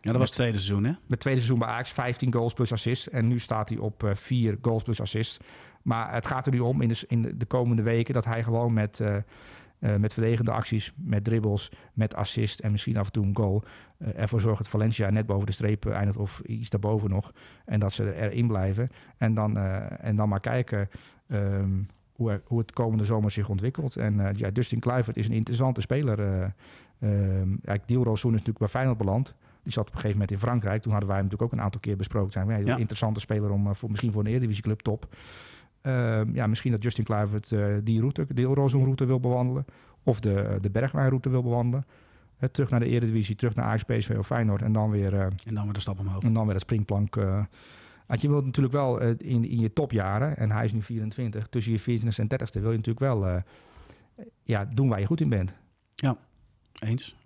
dat was het tweede seizoen, hè? Met tweede seizoen bij Ajax, 15 goals plus assists. En nu staat hij op uh, 4 goals plus assists. Maar het gaat er nu om in de, in de komende weken dat hij gewoon met... Uh, met verdedigende acties, met dribbles, met assist en misschien af en toe een goal. Uh, ervoor zorgt dat Valencia net boven de streep eindigt of iets daarboven nog. En dat ze erin blijven. En dan, uh, en dan maar kijken um, hoe, hoe het komende zomer zich ontwikkelt. En ja, Dustin Kluivert is een interessante speler. Um, ja, is natuurlijk bij Feyenoord beland. Die zat op een gegeven moment in Frankrijk. Toen hadden wij hem natuurlijk ook een aantal keer besproken. Zijn ja. interessante speler om voor, misschien voor een Eredivisieclub top. Uh, ja, misschien dat Justin Kluivert uh, die route, de route wil bewandelen. Of de, de Bergwijnroute wil bewandelen. Terug naar de Eredivisie, terug naar Ajax, PSV of Feyenoord. En dan weer... en dan weer de stap omhoog. En dan weer de springplank. want je wilt natuurlijk wel in, in je topjaren, en hij is nu 24, tussen je 14e en 30ste wil je natuurlijk wel ja, doen waar je goed in bent. Ja, eens.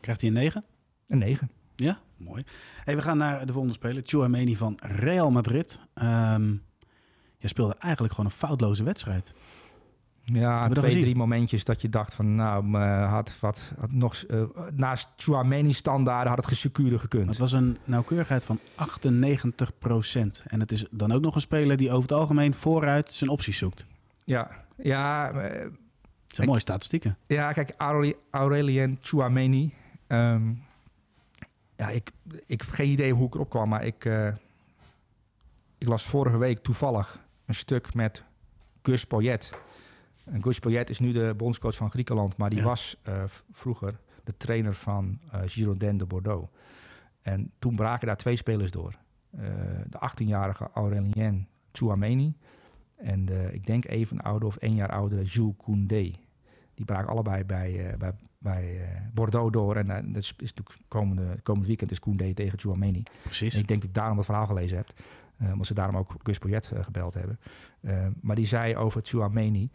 Krijgt hij een 9? Een 9. Ja, mooi. Hey, we gaan naar de volgende speler. Chouameni van Real Madrid. Um, je speelde eigenlijk gewoon een foutloze wedstrijd. Ja, twee, drie momentjes dat je dacht van, nou, had wat had nog uh, naast Chouameni standaarden had het gesecure gekund. Het was een nauwkeurigheid van 98% En het is dan ook nog een speler die over het algemeen vooruit zijn opties zoekt. Ja, ja. Uh, dat zijn mooie statistieken. Ja, kijk, Aurelien Chouameni. Um, ja, ik, ik heb geen idee hoe ik erop kwam, maar ik, uh, ik las vorige week toevallig een stuk met Gus Poyet. En Gus Poyet is nu de bondscoach van Griekenland, maar die ja. was uh, vroeger de trainer van uh, Girondin de Bordeaux. En toen braken daar twee spelers door. Uh, de 18-jarige Aurelien Chouameni en de, ik denk even ouder of één jaar oudere Jules Koundé. Die braken allebei bij, bij, bij Bordeaux door. En dat is, is natuurlijk komende, komende weekend is Koundé tegen Chouameni. Precies. En ik denk dat ik daarom het verhaal gelezen heb. Uh, omdat ze daarom ook Gus Poyet uh, gebeld hebben. Uh, maar die zei over Chouameni...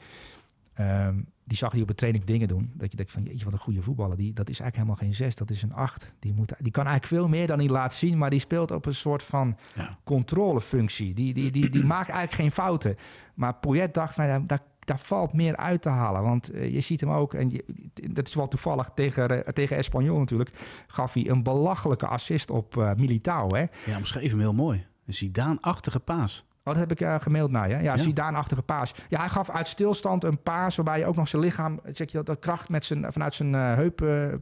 Um, die zag hij op de training dingen doen. Dat je denkt van, jeetje, wat een goede voetballer. Die, dat is eigenlijk helemaal geen zes, dat is een acht. Die, moet, die kan eigenlijk veel meer dan hij laat zien. Maar die speelt op een soort van ja. controlefunctie. Die, die, die, die maakt eigenlijk geen fouten. Maar Poyet dacht van, daar, daar valt meer uit te halen. Want uh, je ziet hem ook, en je, dat is wel toevallig tegen, uh, tegen Espanyol natuurlijk... gaf hij een belachelijke assist op uh, Militao. Hè? Ja, omschreef hem heel mooi. Een Zidane-achtige paas. Wat heb ik uh, gemaild naar je? Ja, ja. Zidane-achtige paas. Ja, hij gaf uit stilstand een paas waarbij je ook nog zijn lichaam, zeg je dat, de kracht met zijn, vanuit zijn uh, heup uh,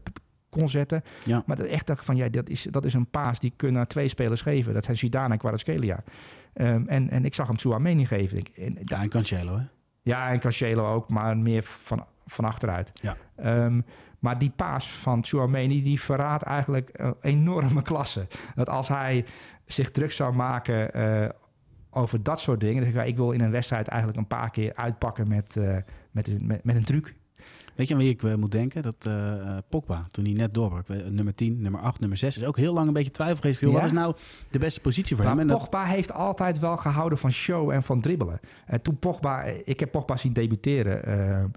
kon zetten. Ja. Maar dat echt dacht van, ja, dat is, dat is een paas die kunnen twee spelers geven. Dat zijn Zidane en Kvaratskhelia. Um, en, en ik zag hem Chouameni geven. Ik, en, ja, en Cancelo, hè? Ja, en Cancelo ook, maar meer van, van achteruit. Ja. Um, maar die paas van Chouameni, die verraadt eigenlijk een enorme klasse. Dat als hij zich druk zou maken uh, over dat soort dingen... dan ik, ik wil in een wedstrijd eigenlijk een paar keer uitpakken met, uh, met, met, met een truc. Weet je aan wie ik uh, moet denken? Dat uh, Pogba, toen hij net doorbrak. Nummer 10, nummer 8, nummer 6. Is ook heel lang een beetje twijfel geweest. Ja? Wat is nou de beste positie voor maar hem? En Pogba dat... heeft altijd wel gehouden van show en van dribbelen. En toen Pogba... Ik heb Pogba zien debuteren.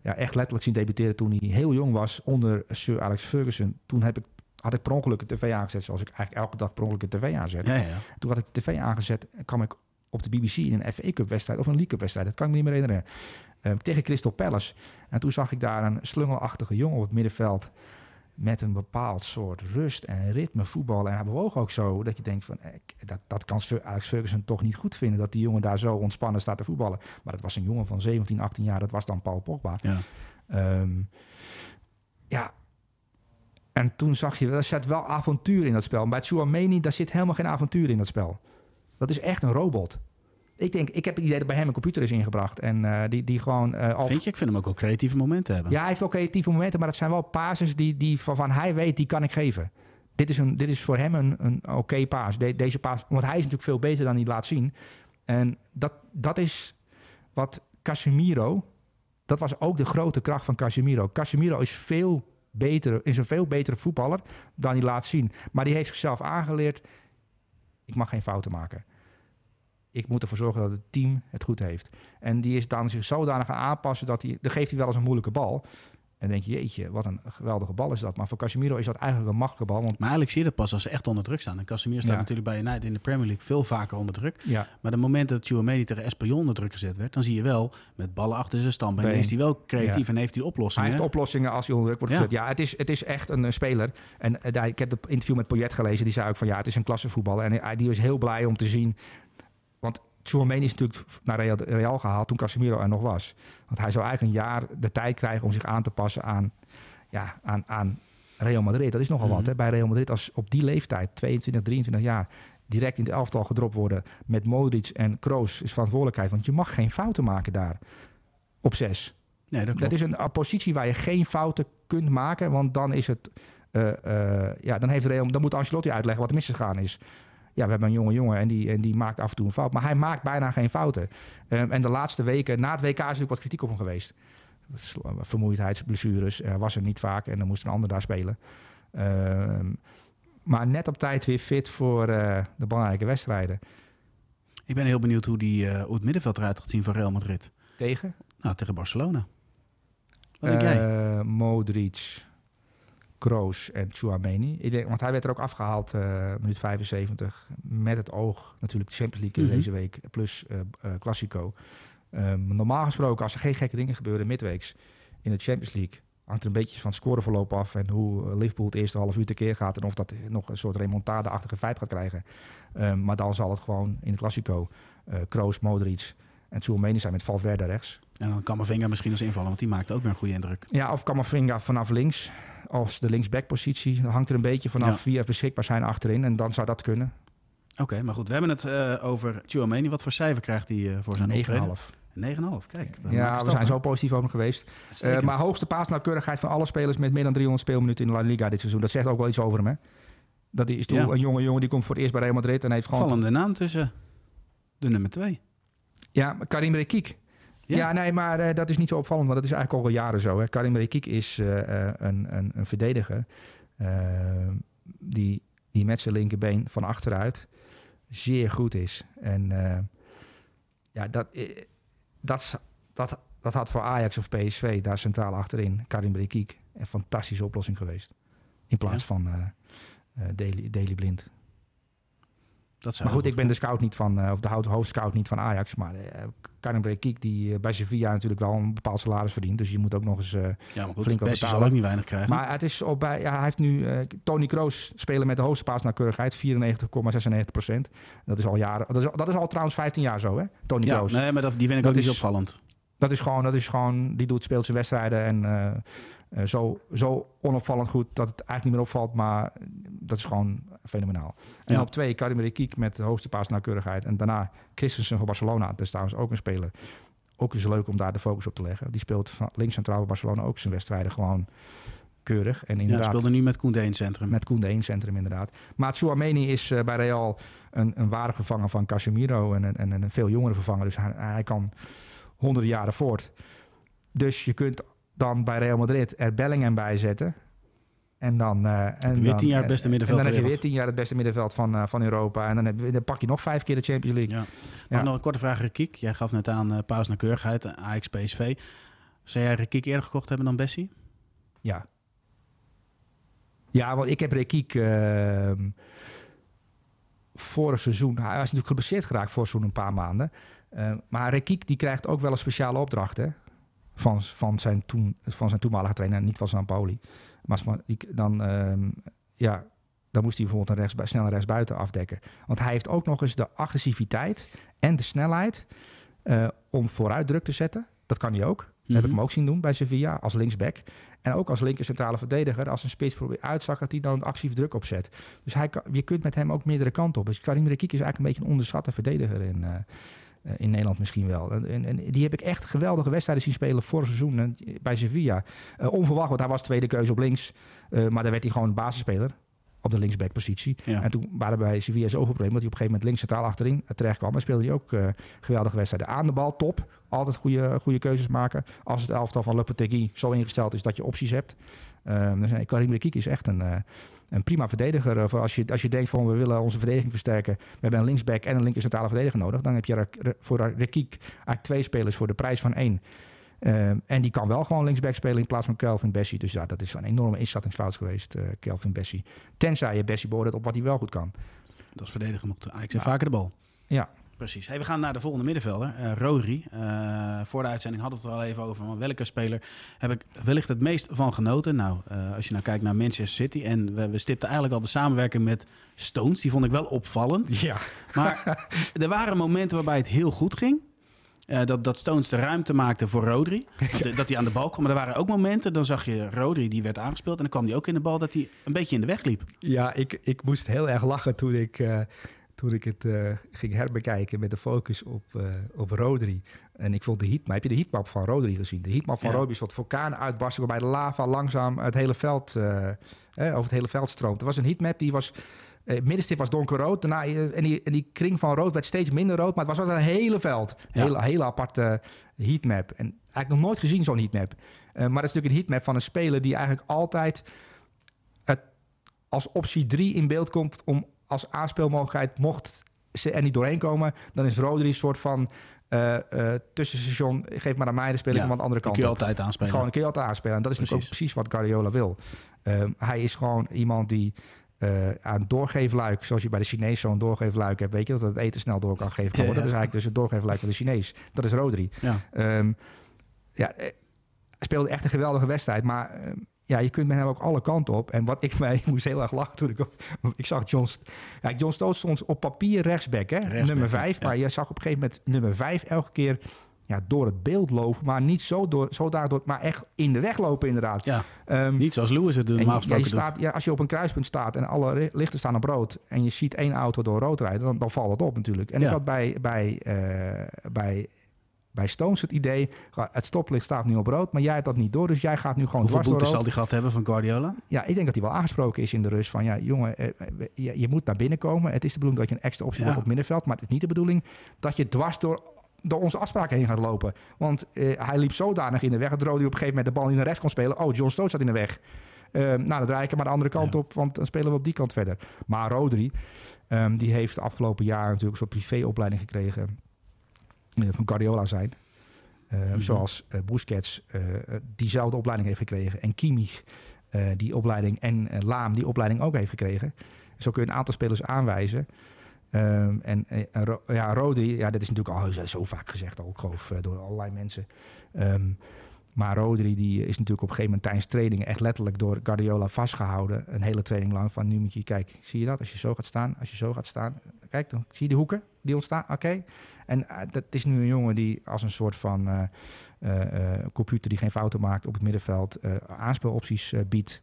Ja, echt letterlijk zien debuteren toen hij heel jong was. Onder Sir Alex Ferguson. Toen heb ik, had ik per ongeluk de tv aangezet. Zoals ik eigenlijk elke dag per ongeluk de tv aanzet. Ja, ja. Toen had ik de tv aangezet. En kwam ik op de BBC in een FA Cup wedstrijd. Of een League Cup wedstrijd. Dat kan ik me niet meer herinneren. Uh, tegen Crystal Palace. En toen zag ik daar een slungelachtige jongen op het middenveld met een bepaald soort rust en ritme voetballen. En hij bewoog ook zo dat je denkt van, eh, dat, dat kan Alex Ferguson toch niet goed vinden... dat die jongen daar zo ontspannen staat te voetballen. Maar dat was een jongen van 17, 18 jaar, dat was dan Paul Pogba. Ja, um, ja. en toen zag je, er zit wel avontuur in dat spel. Maar bij Chouameni, daar zit helemaal geen avontuur in dat spel. Dat is echt een robot. Ik denk, ik heb het idee dat bij hem een computer is ingebracht. En eh, die, die gewoon... eh, Vind je? Ik vind hem ook wel creatieve momenten hebben. Ja, hij heeft wel creatieve momenten, maar dat zijn wel passes die, die van, van hij weet, die kan ik geven. Dit is, een, dit is voor hem een, een oké paas. De- deze paas. Want hij is natuurlijk veel beter dan hij laat zien. En dat, dat is wat Casemiro... Dat was ook de grote kracht van Casemiro. Casemiro is veel beter, is een veel betere voetballer dan hij laat zien. Maar die heeft zichzelf aangeleerd... Ik mag geen fouten maken. Ik moet ervoor zorgen dat het team het goed heeft. En die is dan zich zodanig gaan aanpassen dat hij... Dan geeft hij wel eens een moeilijke bal. En dan denk je, jeetje, wat een geweldige bal is dat. Maar voor Casemiro is dat eigenlijk een makkelijke bal. Want Maar eigenlijk zie je dat pas als ze echt onder druk staan. En Casemiro staat Ja. natuurlijk bij United in de Premier League veel vaker onder druk. ja, Maar de moment dat Chouameni tegen Espanyol onder druk gezet werd... dan zie je wel, met ballen achter zijn standbeen... Been. is hij wel creatief Ja. en heeft hij hij oplossingen. heeft oplossingen als hij onder druk wordt gezet. Ja, het is, het is echt een, eh, speler. En eh, daar, ik heb het interview met Poyet gelezen. Die zei ook van, ja, het is een klassevoetballer. En hij, die was heel blij om te zien... Want Tchouameni is natuurlijk naar Real, Real gehaald toen Casemiro er nog was. Want hij zou eigenlijk een jaar de tijd krijgen om zich aan te passen aan, ja, aan, aan Real Madrid. Dat is nogal wat Mhm. hè, bij Real Madrid. Als op die leeftijd, 22, 23 jaar, direct in het elftal gedropt worden met Modric en Kroos is verantwoordelijkheid. Want je mag geen fouten maken daar op zes. Nee, dat is een positie waar je geen fouten kunt maken, want dan is het, eh, eh, ja, dan heeft Real, dan moet Ancelotti uitleggen wat er misgegaan is. Ja, we hebben een jonge jongen en die, en die maakt af en toe een fout, maar hij maakt bijna geen fouten. Ehm, en de laatste weken, na het WK is natuurlijk wat kritiek op hem geweest. Vermoeidheidsblessures, hij was er niet vaak en dan moest een ander daar spelen. Ehm, maar net op tijd weer fit voor eh, de belangrijke wedstrijden. Ik ben heel benieuwd hoe, die, eh, hoe het middenveld eruit gaat zien van Real Madrid. Tegen? Nou, tegen Barcelona. Wat denk jij? Modric, Kroos en Chouameni. Ik denk, want hij werd er ook afgehaald, eh minuut 75. Met het oog natuurlijk de Champions League Mhm. deze week. Plus eh, Classico. Ehm, normaal gesproken, als er geen gekke dingen gebeuren midweeks in de Champions League... hangt er een beetje van het scoreverloop af... en hoe Liverpool het eerste half uur tekeer gaat... en of dat nog een soort remontade-achtige vibe gaat krijgen. Ehm, maar dan zal het gewoon in de Classico... Kroos, Modric en Chouameni zijn met Valverde rechts. En dan kan Camavinga misschien als invallen, want die maakt ook weer een goede indruk. Ja, of Camavinga vanaf links. Als de linksbackpositie hangt er een beetje vanaf wie er beschikbaar zijn achterin. En dan zou dat kunnen. Oké, maar goed. We hebben het eh, over Chouameni. Wat voor cijfer krijgt hij eh, voor zijn 9,5. optreden? 9,5. Kijk. we Ja, we zijn zo positief over hem geweest. Eh, maar hoogste paasnauwkeurigheid van alle spelers met meer dan 300 speelminuten in de La Liga dit seizoen. Dat zegt ook wel iets over hem, hè? Dat is toen Ja. een jonge jongen die komt voor het eerst bij Real Madrid en heeft gewoon... Vallende naam tussen de nummer 2. Ja, Karim Rekik. Ja. Ja, nee, maar eh, dat is niet zo opvallend, want dat is eigenlijk al jaren zo. Hè. Karim Rekik is eh, eh, een, een, een verdediger die, die met zijn linkerbeen van achteruit zeer goed is. En ja, dat, dat, dat, dat had voor Ajax of PSV daar centraal achterin, Karim Rekik, een fantastische oplossing geweest. In plaats Ja. van Daily, Daily Blind. Dat zou Maar goed, ik ben de scout niet van, eh, of de hoofdscout niet van Ajax. Maar uh, Karim Rekik, die eh, bij Sevilla natuurlijk wel een bepaald salaris verdient. Dus je moet ook nog eens. eh, Ja, maar goed. flink wat Bessie zal betalen. ook niet weinig krijgen. maar het is op bij, ja, hij heeft nu eh, Tony Kroos spelen met de hoogste paasnauwkeurigheid, 94,96 procent. Dat is al jaren. Dat is, dat is al trouwens 15 jaar zo, hè? Tony ja, Kroos. nee, maar dat, die vind ik Dat ook niet opvallend. Dat is gewoon, dat is gewoon, die doet speelt zijn wedstrijden en eh, eh, zo, zo onopvallend goed dat het eigenlijk niet meer opvalt, maar dat is gewoon fenomenaal. En Ja. op twee Karim Rekik met de hoogste paasnauwkeurigheid en daarna Christensen van Barcelona, dat is trouwens ook een speler. Ook is leuk om daar de focus op te leggen. Die speelt van links centraal bij Barcelona ook zijn wedstrijden gewoon keurig. En Ja, inderdaad, speelde nu met Koende in het centrum. met Koen de 1 centrum inderdaad. Maar Chouameni is eh, bij Real een, een ware vervanger van Casemiro en, een- en een veel jongere vervanger. Dus hij, hij kan honderden jaren voort. Dus je kunt dan bij Real Madrid er Bellingham bij zetten. En dan, eh, en Weer dan, tien jaar het beste en- middenveld En dan heb je weer tien jaar het beste middenveld van, eh, van Europa. En dan, heb, dan pak je nog vijf keer de Champions League. Ja. Ja. Maar nog een korte vraag, Rekiek. Jij gaf net aan uh, paus naar keurigheid, Ajax PSV. Zou jij Rekiek eerder gekocht hebben dan Bessie? Ja. Ja, want ik heb Rekiek ehm vorig seizoen... Hij was natuurlijk geblesseerd geraakt vorig seizoen een paar maanden. Eh, maar Rekiek die krijgt ook wel een speciale opdracht hè? Van, van, zijn toen, van zijn toenmalige trainer. Niet van Zampoli. Maar dan, ehm, ja, dan moest hij bijvoorbeeld een rechts, snelle rechtsbuiten afdekken. Want hij heeft ook nog eens de agressiviteit en de snelheid... eh, om vooruit druk te zetten. Dat kan hij ook. Dat heb ik hem ook zien doen bij Sevilla als linksback. En ook als linker centrale verdediger. Als een spits probeert uitzakken, dat hij dan actief druk opzet. Dus hij kan, je kunt met hem ook meerdere kanten op. Dus Karim Rekiek is eigenlijk een beetje een onderschatte verdediger in, Eh, in Nederland misschien wel. En, en, en die heb ik echt geweldige wedstrijden zien spelen vorig seizoen en bij Sevilla. Eh, onverwacht, want hij was tweede keuze op links. Eh, maar daar werd hij gewoon basisspeler op de linksbackpositie. Ja. En toen waren bij Sevilla zoveel problemen... dat hij op een gegeven moment links centraal achterin eh, terecht kwam. En speelde hij ook eh, geweldige wedstrijden. Aan de bal, top. Altijd goede, goede keuzes maken. Als het elftal van Lopetegui zo ingesteld is dat je opties hebt. Um, dan zijn, Karim Rekik is echt een, eh, een prima verdediger. Of als, je, als je denkt van we willen onze verdediging versterken... we hebben een linksback en een linker centrale verdediger nodig... dan heb je voor Rekik eigenlijk twee spelers voor de prijs van één. Um, en die kan wel gewoon linksback spelen in plaats van Kelvin Bessie. Dus ja, dat is een enorme inschattingsfout geweest, eh, Kelvin Bessie. Tenzij je Bessie beoordeelt op wat hij wel goed kan. Dat is verdedigen mocht Ajax en Ja. vaker de bal. Ja. Precies. Hey, we gaan naar de volgende middenvelder, eh Rodri. Eh, voor de uitzending hadden we het er al even over. Maar welke speler heb ik wellicht het meest van genoten? Nou, eh, als je nou kijkt naar Manchester City. En we, we stipten eigenlijk al de samenwerking met Stones. Die vond ik wel opvallend. Ja. Maar er waren momenten waarbij het heel goed ging. Dat, dat Stones de ruimte maakte voor Rodri. Dat hij aan de bal kwam. Maar er waren ook momenten, dan zag je Rodri, die werd aangespeeld. En dan kwam hij ook in de bal dat hij een beetje in de weg liep. Ja, ik, ik moest heel erg lachen toen ik, toen ik het eh, ging herbekijken met de focus op, eh, op Rodri. En ik vond de heatmap, heb je de heatmap van Rodri gezien? De heatmap van Ja. Rodri is wat vulkaanuitbarsting waarbij de lava langzaam het hele veld, eh, over het hele veld stroomt. Er was een heatmap die was... Het middenstip was donkerrood. Daarna, en, die, en die kring van rood werd steeds minder rood. Maar het was altijd een hele veld. Ja. Hele, hele aparte heatmap. En eigenlijk nog nooit gezien zo'n heatmap. Maar dat is natuurlijk een heatmap van een speler die eigenlijk altijd het als optie 3 in beeld komt om als aanspeelmogelijkheid, mocht ze er niet doorheen komen, dan is Rodri een soort van eh, tussenstation. Geef maar aan mij, dan speel ik Ja, de andere kant kun je op. altijd aanspelen. Gewoon een keer altijd aanspelen. En dat is natuurlijk ook Precies. wat Guardiola wil. Ehm, hij is gewoon iemand die eh, aan doorgeefluik, zoals je bij de Chinees zo'n doorgeefluik hebt, weet je, dat het eten snel door kan geven. Ja, ja. Dat is eigenlijk dus het doorgeefluik van de Chinees. Dat is Rodri. Ja. Ehm, ja, speelde echt een geweldige wedstrijd. Maar ehm, ja, je kunt met hem ook alle kanten op. En wat ik mij ik moest heel erg lachen toen ik... Ik zag John... Ja, John Stones stond op papier rechtsback, hè? Rechtsback, nummer ja. vijf. Maar Ja. je zag op een gegeven moment nummer vijf elke keer... Ja, door het beeld lopen, maar niet zo, door, zo daardoor, maar echt in de weg lopen inderdaad. ja, Ehm, niet zoals Lewis het normaal je- ja, je gesproken doet. staat, ja, als je op een kruispunt staat en alle lichten staan op rood... en je ziet één auto door rood rijden, dan, dan valt het op natuurlijk. En Ja. ik had bij, bij, eh, bij, bij Stones het idee... het stoplicht staat nu op rood, maar jij hebt dat niet door... dus jij gaat nu gewoon Hoeveel dwars door boetes zal die gehad hebben van Guardiola? Ja, ik denk dat hij wel aangesproken is in de rust van... ja, jongen, eh, eh, je, je moet naar binnen komen. Het is de bedoeling dat je een extra optie Ja. wordt op middenveld... maar het is niet de bedoeling dat je dwars door... Door onze afspraken heen gaat lopen. Want eh, hij liep zodanig in de weg dat Rodi op een gegeven moment de bal niet naar rechts kon spelen. Oh, John Stones zat in de weg. Eh, nou, dan draai ik hem maar de andere kant Ja. op, want dan spelen we op die kant verder. Maar Rodri, ehm, die heeft de afgelopen jaar natuurlijk een soort privéopleiding gekregen van Guardiola zijn. Eh, Mhm. Zoals eh, Busquets eh, eh, diezelfde opleiding heeft gekregen. En Kimmich eh, die opleiding. En eh, Laam die opleiding ook heeft gekregen. Zo kun je een aantal spelers aanwijzen. Ehm, en eh, ja, Rodri, ja, dat is natuurlijk al zo- vaak gezegd, al, ik geloof, eh, door allerlei mensen. Ehm, maar Rodri die is natuurlijk op een gegeven moment tijdens trainingen echt letterlijk door Guardiola vastgehouden. Een hele training lang. Van nu moet je, kijk, zie je dat? Als je zo gaat staan, als je zo gaat staan. Kijk, dan zie je de hoeken die ontstaan. Oké. En eh, dat is nu een jongen die als een soort van eh, eh, computer die geen fouten maakt op het middenveld. aanspeelopties eh, biedt.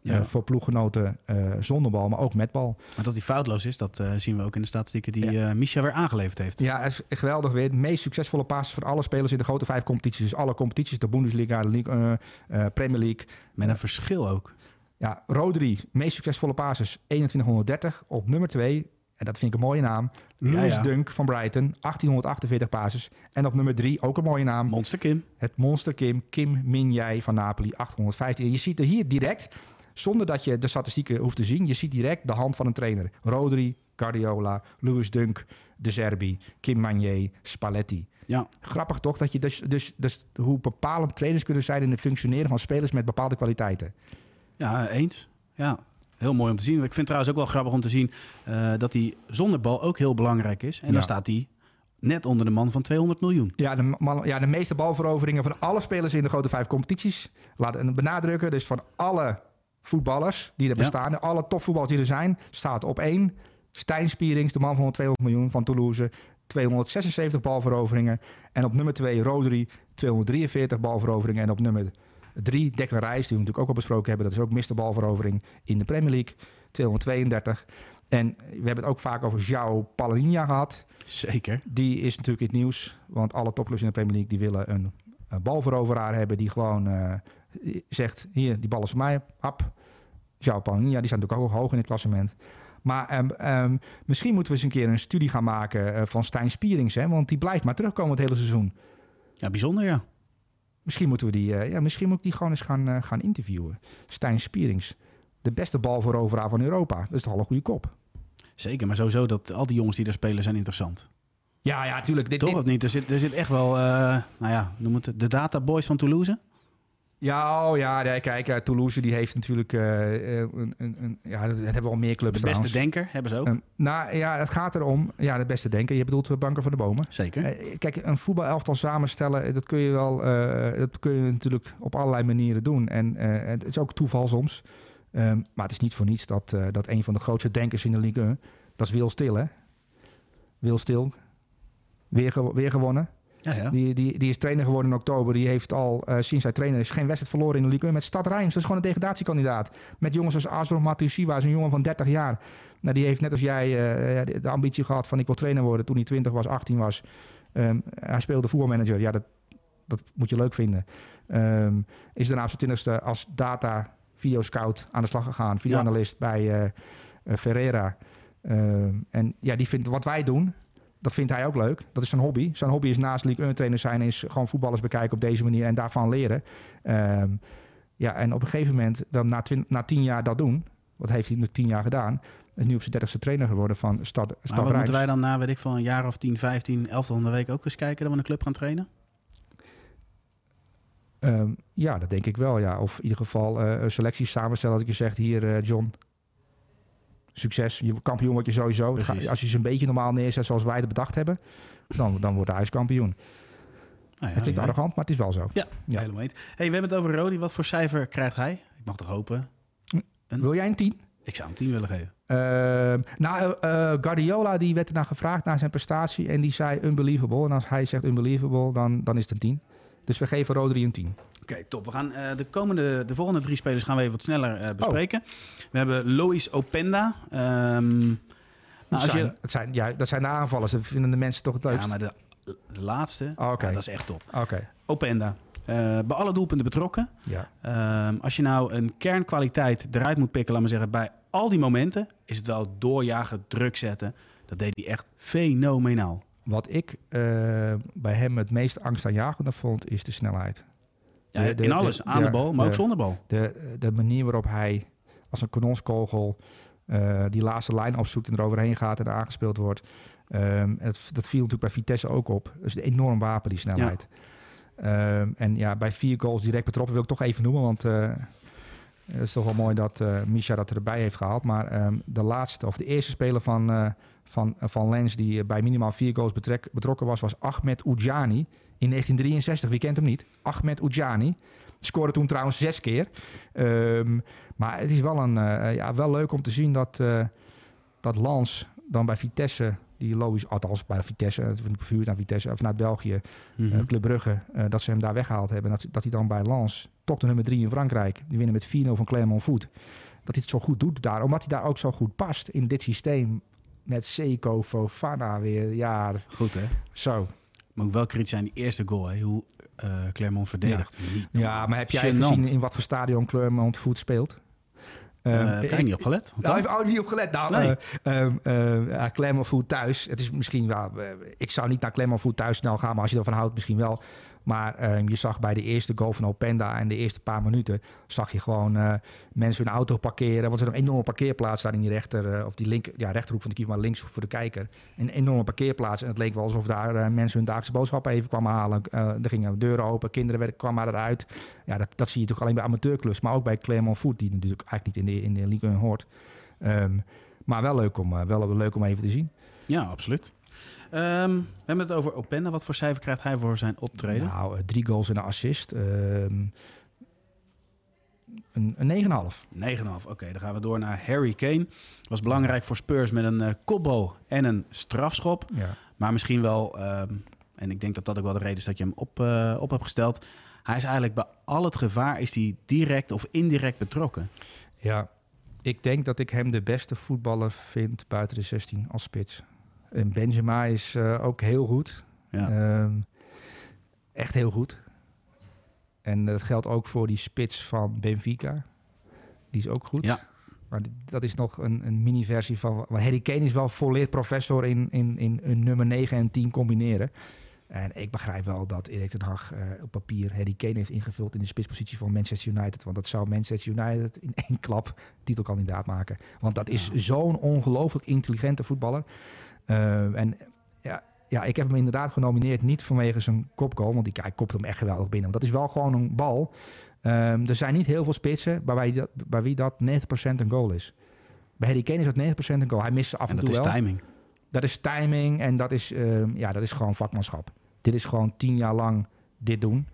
Ja. voor ploeggenoten zonder bal, maar ook met bal. Maar dat hij foutloos is, dat zien we ook in de statistieken die eh Misha weer aangeleverd heeft. Ja, is geweldig weer. De meest succesvolle passes van alle spelers in de grote vijf competities. Dus alle competities, de Bundesliga, de eh, Premier League. Met een verschil ook. Ja, Rodri, meest succesvolle passes 2130 op nummer 2. En dat vind ik een mooie naam. Ja, ja. Dunk van Brighton, 1848 passes. En op nummer 3, ook een mooie naam. Monster Kim. Het monster Kim, Kim Min-jae van Napoli, 815. En je ziet er hier direct, zonder dat je de statistieken hoeft te zien... je ziet direct de hand van een trainer. Rodri, Guardiola, Lewis Dunk, De Zerbi, Kim Manier, Spalletti. Ja, Grappig toch, dat je dus, dus, dus hoe bepalend trainers kunnen zijn... in het functioneren van spelers met bepaalde kwaliteiten. ja eens. Ja, heel mooi om te zien. Ik vind het trouwens ook wel grappig om te zien eh, dat hij zonder bal ook heel belangrijk is. En Ja. dan staat hij net onder de man van 200 miljoen. Ja de, man, ja, de meeste balveroveringen van alle spelers in de grote vijf competities. Laten we benadrukken, dus van alle voetballers die er Ja. bestaan, alle topvoetballers die er zijn, staat op één. Stijn Spierings, de man van 200 miljoen van Toulouse, 276 balveroveringen. En op nummer 2 Rodri, 243 balveroveringen. En op nummer 3 Declan Rice, die we natuurlijk ook al besproken hebben. Dat is ook Mr. Balverovering in de Premier League, 232. En we hebben het ook vaak over João Palhinha gehad. Zeker. Die is natuurlijk in het nieuws. Want alle topclubs in de Premier League die willen een, een balveroveraar hebben... die gewoon uh, zegt, hier, die bal is voor mij. Hap. João Palhinha, die staat natuurlijk ook hoog in het klassement. Maar um, um, misschien moeten we eens een keer een studie gaan maken uh, van Stijn Spierings. Hè? Want die blijft maar terugkomen het hele seizoen. Ja, bijzonder ja. Misschien moeten we die, uh, ja, misschien moet ik die gewoon eens gaan, uh, gaan interviewen. Stijn Spierings. De beste balveroveraar van Europa. Dat is toch al een goede kop. Zeker, maar sowieso dat al die jongens die daar spelen zijn interessant. Ja, ja, tuurlijk. Dit, Toch dit... of niet? Er zit, er zit echt wel, uh, nou ja, noem het de databoys van Toulouse. Ja, oh ja, nee, kijk, uh, Toulouse die heeft natuurlijk, uh, een, een, een, ja, dat hebben wel meer clubs De beste trouwens. denker hebben ze ook. Um, nou ja, het gaat erom, ja, de beste denker. Je bedoelt Banker voor de Bomen. Zeker. Uh, kijk, een voetbalelftal samenstellen, dat kun je wel, dat kun je natuurlijk op allerlei manieren doen. En het is ook toeval soms. Um, maar het is niet voor niets dat, dat een van de grootste denkers in de Ligue 1, dat is Wil Stil, hè? Wil Stil, weer, weer gewonnen. Ja, ja. Die, die, die is trainer geworden in oktober. Die heeft al uh, sinds hij trainer is geen wedstrijd verloren in de Ligue 1 met Stad Rijms. Dat is gewoon een degradatiekandidaat. Met jongens als Azor Matusiwa, is een jongen van 30 jaar. Nou, die heeft net als jij uh, de ambitie gehad van ik wil trainer worden toen hij 20 was, 18 was. Um, hij speelde voetbalmanager. Ja, dat, dat moet je leuk vinden. Um, is daarna op zijn twintigste als data videoscout aan de slag gegaan. Videoanalist ja. bij uh, Ferreira. Um, en ja, die vindt wat wij doen, dat vindt hij ook leuk. Dat is zijn hobby. Zijn hobby is naast League 1 trainer zijn... is gewoon voetballers bekijken op deze manier en daarvan leren. Um, ja, en op een gegeven moment, dan na, na tien jaar dat doen... wat heeft hij nu tien jaar gedaan... is nu op zijn dertigste trainer geworden van Stad, Stad maar wat moeten wij dan na, weet ik van een jaar of 10, 15, 11 van de week ook eens kijken... dat we een club gaan trainen? Um, ja, dat denk ik wel, ja. Of in ieder geval uh, een selectie samenstellen. Dat ik je zeg, hier uh, John, succes. Je kampioen word je sowieso. Als je ze een beetje normaal neerzet zoals wij het bedacht hebben, dan, dan wordt hij kampioen. Nou ja, dat klinkt ja. arrogant, maar het is wel zo. Ja, ja. helemaal niet. Hey, we hebben het over Rodi. Wat voor cijfer krijgt hij? Ik mag toch hopen? Een... Wil jij een 10? Ik zou een 10 willen geven. Uh, nou, uh, Guardiola die werd ernaar gevraagd naar zijn prestatie en die zei unbelievable. En als hij zegt unbelievable, dan, dan is het een 10. Dus we geven Rodri een 10. Oké, okay, top. We gaan uh, de komende, de volgende drie spelers gaan we even wat sneller uh, bespreken. Oh. We hebben Lois Openda. Um, nou, als zijn, je... dat, zijn, ja, dat zijn de aanvallers. Dat vinden de mensen toch het leukst. Ja, maar de, de laatste, oh, okay. ja, dat is echt top. Okay. Openda. Uh, bij alle doelpunten betrokken. Ja. Um, als je nou een kernkwaliteit eruit moet pikken, laat maar zeggen, bij al die momenten, is het wel doorjagen, druk zetten. Dat deed hij echt fenomenaal. Wat ik bij hem het meest angstaanjagende vond, is de snelheid. Ja, de, de, in alles, aan de bal, maar ook zonder bal. De, de manier waarop hij als een kanonskogel uh, die laatste lijn opzoekt en eroverheen gaat en aangespeeld wordt. Um, het, dat viel natuurlijk bij Vitesse ook op. Is een enorm wapen, die snelheid. Ja. Um, en ja, bij vier goals direct betrokken wil ik toch even noemen, want uh, het is toch wel mooi dat uh, Misha dat erbij heeft gehaald. Maar um, de laatste, of de eerste speler van, uh, van, van Lens die bij minimaal vier goals betrek, betrokken was, was Ahmed Oudjani in 1963. Wie kent hem niet? Ahmed Oudjani. Scoorde toen trouwens zes keer. Um, maar het is wel, een, uh, ja, wel leuk om te zien dat, uh, dat Lans dan bij Vitesse, die logisch, althans bij Vitesse, vervuurd naar Vitesse, vanuit België, mm -hmm. uh, Club Brugge, dat ze hem daar weggehaald hebben. Dat, dat hij dan bij Lans, toch de nummer drie in Frankrijk, die winnen met 4-0 van Clermont Foot, dat hij het zo goed doet daar. Omdat hij daar ook zo goed past in dit systeem met Seco, Fofana weer. Ja, goed hè? Zo. Maar ook wel kritisch zijn die eerste goal, hè? hoe uh, Clermont verdedigt. Ja. Niet ja, maar heb jij gezien in wat voor stadion Clermont Foot speelt? Uh, uh, ik heb niet op gelet. Nou, ik heb niet op gelet. Nou, nee. uh, Clermont Foot thuis. Het is misschien wel... ik zou niet naar Clermont thuis snel gaan, maar als je ervan houdt, misschien wel. Maar uh, je zag bij de eerste goal van Openda en de eerste paar minuten... zag je gewoon uh, mensen hun auto parkeren. Want er is een enorme parkeerplaats daar in die rechter... Uh, of die link, ja, rechterhoek van de keeper, maar links voor de kijker. Een enorme parkeerplaats. En het leek wel alsof daar mensen hun dagelijkse boodschappen even kwamen halen. er gingen deuren open, kinderen werden, kwamen eruit. Ja, dat, dat zie je toch alleen bij amateurclubs. Maar ook bij Clermont Foot, die natuurlijk eigenlijk niet in de, in de Ligue 1 hoort. Um, maar wel leuk, om, wel leuk om even te zien. Ja, absoluut. Um, we hebben het over Openda. Wat voor cijfer krijgt hij voor zijn optreden? Nou, drie goals en een assist. Um, een, een 9,5. 9,5. Oké, okay, dan gaan we door naar Harry Kane. Was belangrijk voor Spurs met een uh, kopbal en een strafschop. Ja. Maar misschien wel, um, en ik denk dat dat ook wel de reden is dat je hem op, uh, op hebt gesteld. Hij is eigenlijk bij al het gevaar is hij direct of indirect betrokken. Ja, Ik denk dat ik hem de beste voetballer vind buiten de 16 als spits. En Benzema is eh, ook heel goed. Ja. Ehm, echt heel goed. En dat geldt ook voor die spits van Benfica. Die is ook goed. Ja. Maar dat is nog een, een mini-versie van... Maar Harry Kane is wel volleerd professor in, in, in een nummer 9 en 10 combineren. En ik begrijp wel dat Erik ten Hag eh, op papier Harry Kane heeft ingevuld... in de spitspositie van Manchester United. Want dat zou Manchester United in één klap titelkandidaat maken. Want dat is zo'n ongelooflijk intelligente voetballer. Eh, en ja, ja, ik heb hem inderdaad genomineerd niet vanwege zijn kopgoal. Want die, hij kopt hem echt geweldig binnen. Want dat is wel gewoon een bal. Ehm, er zijn niet heel veel spitsen bij, wie dat, bij wie dat 90% een goal is. Bij Harry Kane is dat 90% een goal. Hij mist af en, En dat toe is wel. timing. Dat is timing en dat is, ehm, ja, dat is gewoon vakmanschap. Dit is gewoon tien jaar lang dit doen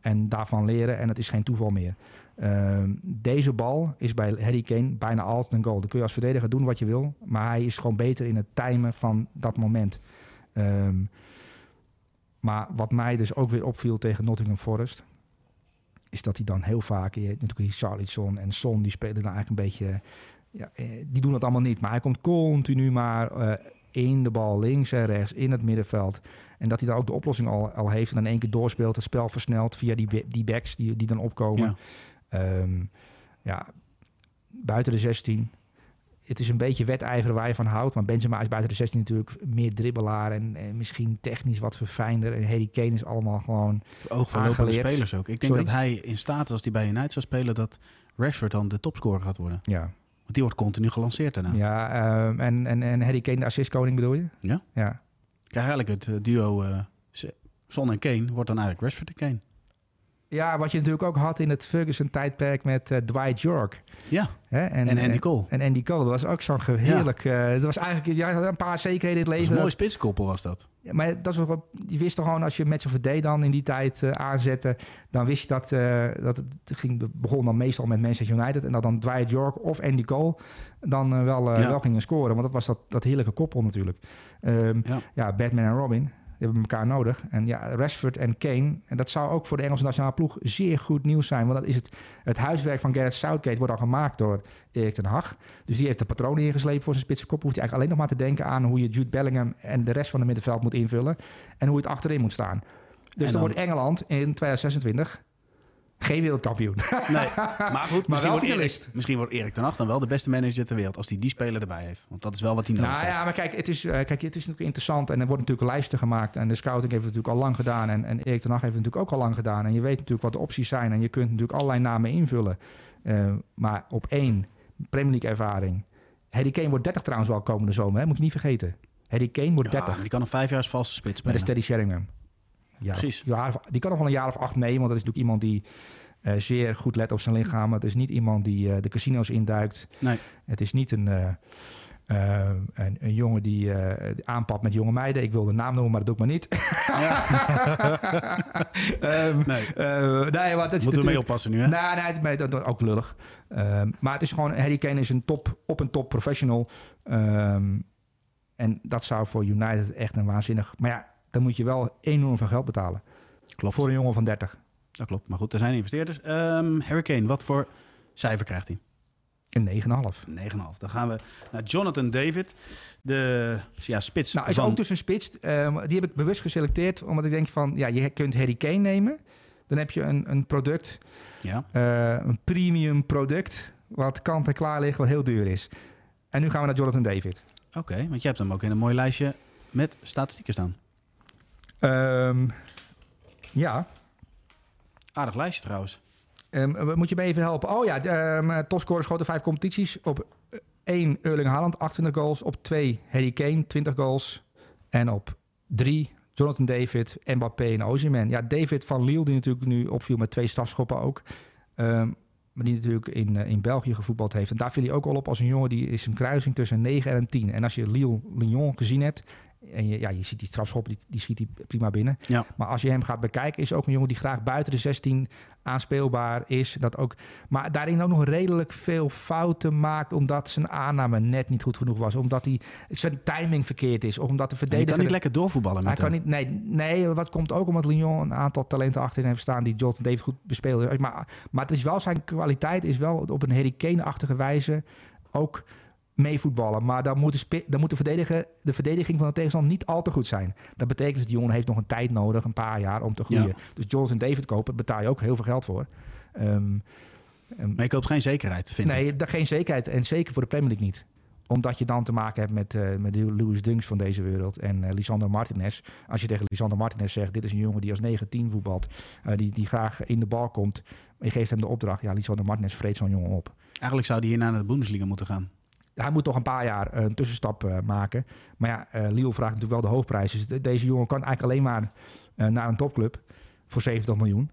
en daarvan leren en het is geen toeval meer. Ehm, deze bal is bij Harry Kane bijna altijd een goal. Dan kun je als verdediger doen wat je wil, maar hij is gewoon beter in het timen van dat moment. Ehm, maar wat mij dus ook weer opviel tegen Nottingham Forest, is dat hij dan heel vaak, je natuurlijk die Charlison en Son, die spelen dan eigenlijk een beetje, ja, eh, die doen het allemaal niet. Maar hij komt continu maar eh, in de bal, links en rechts, in het middenveld. En dat hij dan ook de oplossing al, heeft en in één keer doorspeelt, het spel versnelt via die, die backs die, die dan opkomen. Ja. Ehm, ja, buiten de 16. Het is een beetje wedijveren waar je van houdt. Maar Benzema is buiten de 16 natuurlijk meer dribbelaar en, en misschien technisch wat verfijnder. En Harry Kane is allemaal gewoon... Oog van lopende spelers ook. Ik denk Sorry? dat hij in staat is als hij bij United zou spelen... dat Rashford dan de topscorer gaat worden. Ja, Want die wordt continu gelanceerd daarna. ja ehm, en, en, en Harry Kane de assistkoning bedoel je? Ja. Ja, Krijg eigenlijk het eh, duo eh, Son en Kane... wordt dan eigenlijk Rashford en Kane. Ja wat je natuurlijk ook had in het Ferguson-tijdperk met eh, Dwight York. Ja, Hè? en, Andy Cole. En Andy Cole, dat was ook zo'n heerlijk... eh, dat was eigenlijk ja, een paar zekerheden in het leven. een mooi spitskoppel was dat. Ja, maar dat wel, je wist toch gewoon als je Match of the Day dan in die tijd eh, aanzette, dan wist je dat, dat het ging, begon dan meestal met Manchester United en dat dan Dwight York of Andy Cole dan wel, Ja. wel gingen scoren. Want dat was dat, dat heerlijke koppel natuurlijk. Ehm, Ja. ja, Batman en Robin. Die hebben elkaar nodig. En ja, Rashford en Kane. En dat zou ook voor de Engelse nationale ploeg zeer goed nieuws zijn. Want dat is het, het huiswerk van Gareth Southgate wordt al gemaakt door Erik ten Hag. Dus die heeft de patronen ingeslepen voor zijn spitse kop. Hoeft hij eigenlijk alleen nog maar te denken aan hoe je Jude Bellingham en de rest van het middenveld moet invullen. En hoe het achterin moet staan. Dus dan, dan- wordt Engeland in 2026 geen wereldkampioen. Nee, maar goed, misschien, wel wordt Erik, misschien wordt Erik ten Hag dan wel de beste manager ter wereld... als hij die speler erbij heeft. Want dat is wel wat hij nodig Nou heeft. ja, maar kijk, het is, eh, kijk, het is natuurlijk interessant en er worden natuurlijk lijsten gemaakt. En de scouting heeft het natuurlijk al lang gedaan. En, en Erik ten Hag heeft het natuurlijk ook al lang gedaan. En je weet natuurlijk wat de opties zijn. En je kunt natuurlijk allerlei namen invullen. Eh, maar op één, Premier League ervaring. Harry Kane wordt 30 trouwens wel komende zomer, hè? moet je niet vergeten. Harry Kane wordt Ja, 30 die kan nog vijf jaar als valse spits met een Steady Sheringham. Ja, Precies. Ja, die kan nog wel een jaar of acht mee, want dat is natuurlijk iemand die eh, zeer goed let op zijn lichaam. Het is niet iemand die eh, de casino's induikt. Nee. Het is niet een, eh, een, een jongen die aanpakt met jonge meiden. Ik wil de naam noemen, maar dat doe ik maar niet. Nee, eh, nee, maar dat is moeten we mee oppassen nu, hè? Nee, nee, het- nee, dat, dat ook lullig. Ehm, maar het is gewoon, Harry Kane is een top, op een top professional. Ehm, en dat zou voor United echt een waanzinnig... Maar ja, dan moet je wel enorm veel geld betalen. Klopt. Voor een jongen van 30. Dat klopt. Maar goed, er zijn investeerders. Ehm Harry Kane, wat voor cijfer krijgt hij? Een 9,5. 9,5. Dan gaan we naar Jonathan David. De ja, spits Nou, is van... ook dus een spits. ehm, die heb ik bewust geselecteerd. Omdat ik denk van, ja, je kunt Harry Kane nemen. Dan heb je een, een product, Ja, eh, een premium product... wat kant en klaar ligt, wat heel duur is. En nu gaan we naar Jonathan David. oké. want je hebt hem ook in een mooi lijstje met statistieken staan. Ehm, ja, Aardig lijstje trouwens. Ehm, moet je me even helpen? Oh ja, um, topscorer schoten vijf competities. Op 1 Erling Haaland, 28 goals. Op 2 Harry Kane, 20 goals. En op 3 Jonathan David, Mbappé en Osimhen. Ja, David van Lille, die natuurlijk nu opviel met twee strafschoppen ook. Maar die natuurlijk in, eh, in België gevoetbald heeft. En daar viel hij ook al op als een jongen die is een kruising tussen een 9 en een 10. En als je Lille Lyon gezien hebt, En je, ja, je ziet die strafschop, die, die schiet hij prima binnen. Ja. Maar als je hem gaat bekijken, is ook een jongen die graag buiten de 16 aanspeelbaar is. Dat ook, maar daarin ook nog redelijk veel fouten maakt, omdat zijn aanname net niet goed genoeg was. Omdat hij, zijn timing verkeerd is. Of omdat de verdediger... kan niet lekker doorvoetballen hij met kan hem. niet, nee, nee, wat komt ook omdat Lyon een aantal talenten achterin heeft staan die Jonathan David goed bespeelde. Maar, maar het is wel zijn kwaliteit, is wel op een Harry Kane-achtige wijze ook meevoetballen. Maar dan moet, de, dan moet de, verdediger, de verdediging van de tegenstander niet al te goed zijn. Dat betekent dat die jongen heeft nog een tijd nodig, een paar jaar, om te groeien. Ja. Dus Jonathan David kopen, betaal je ook heel veel geld voor. Ehm, ehm, Maar je koopt geen zekerheid, vind ik. nee, geen zekerheid. En zeker voor de Premier League niet. Omdat je dan te maken hebt met, eh met de Louis Dunks van deze wereld en eh Lisandro Martinez. Als je tegen Lisandro Martinez zegt, dit is een jongen die als 9-10 voetbalt. eh, die, die graag in de bal komt. Je geeft hem de opdracht. Ja, Lisandro Martinez vreet zo'n jongen op. Eigenlijk zou die hier naar de Bundesliga moeten gaan. Hij moet toch een paar jaar eh, een tussenstap eh, maken. Maar ja, eh Lille vraagt natuurlijk wel de hoofdprijs. Dus de- deze jongen kan eigenlijk alleen maar naar een topclub voor 70 miljoen.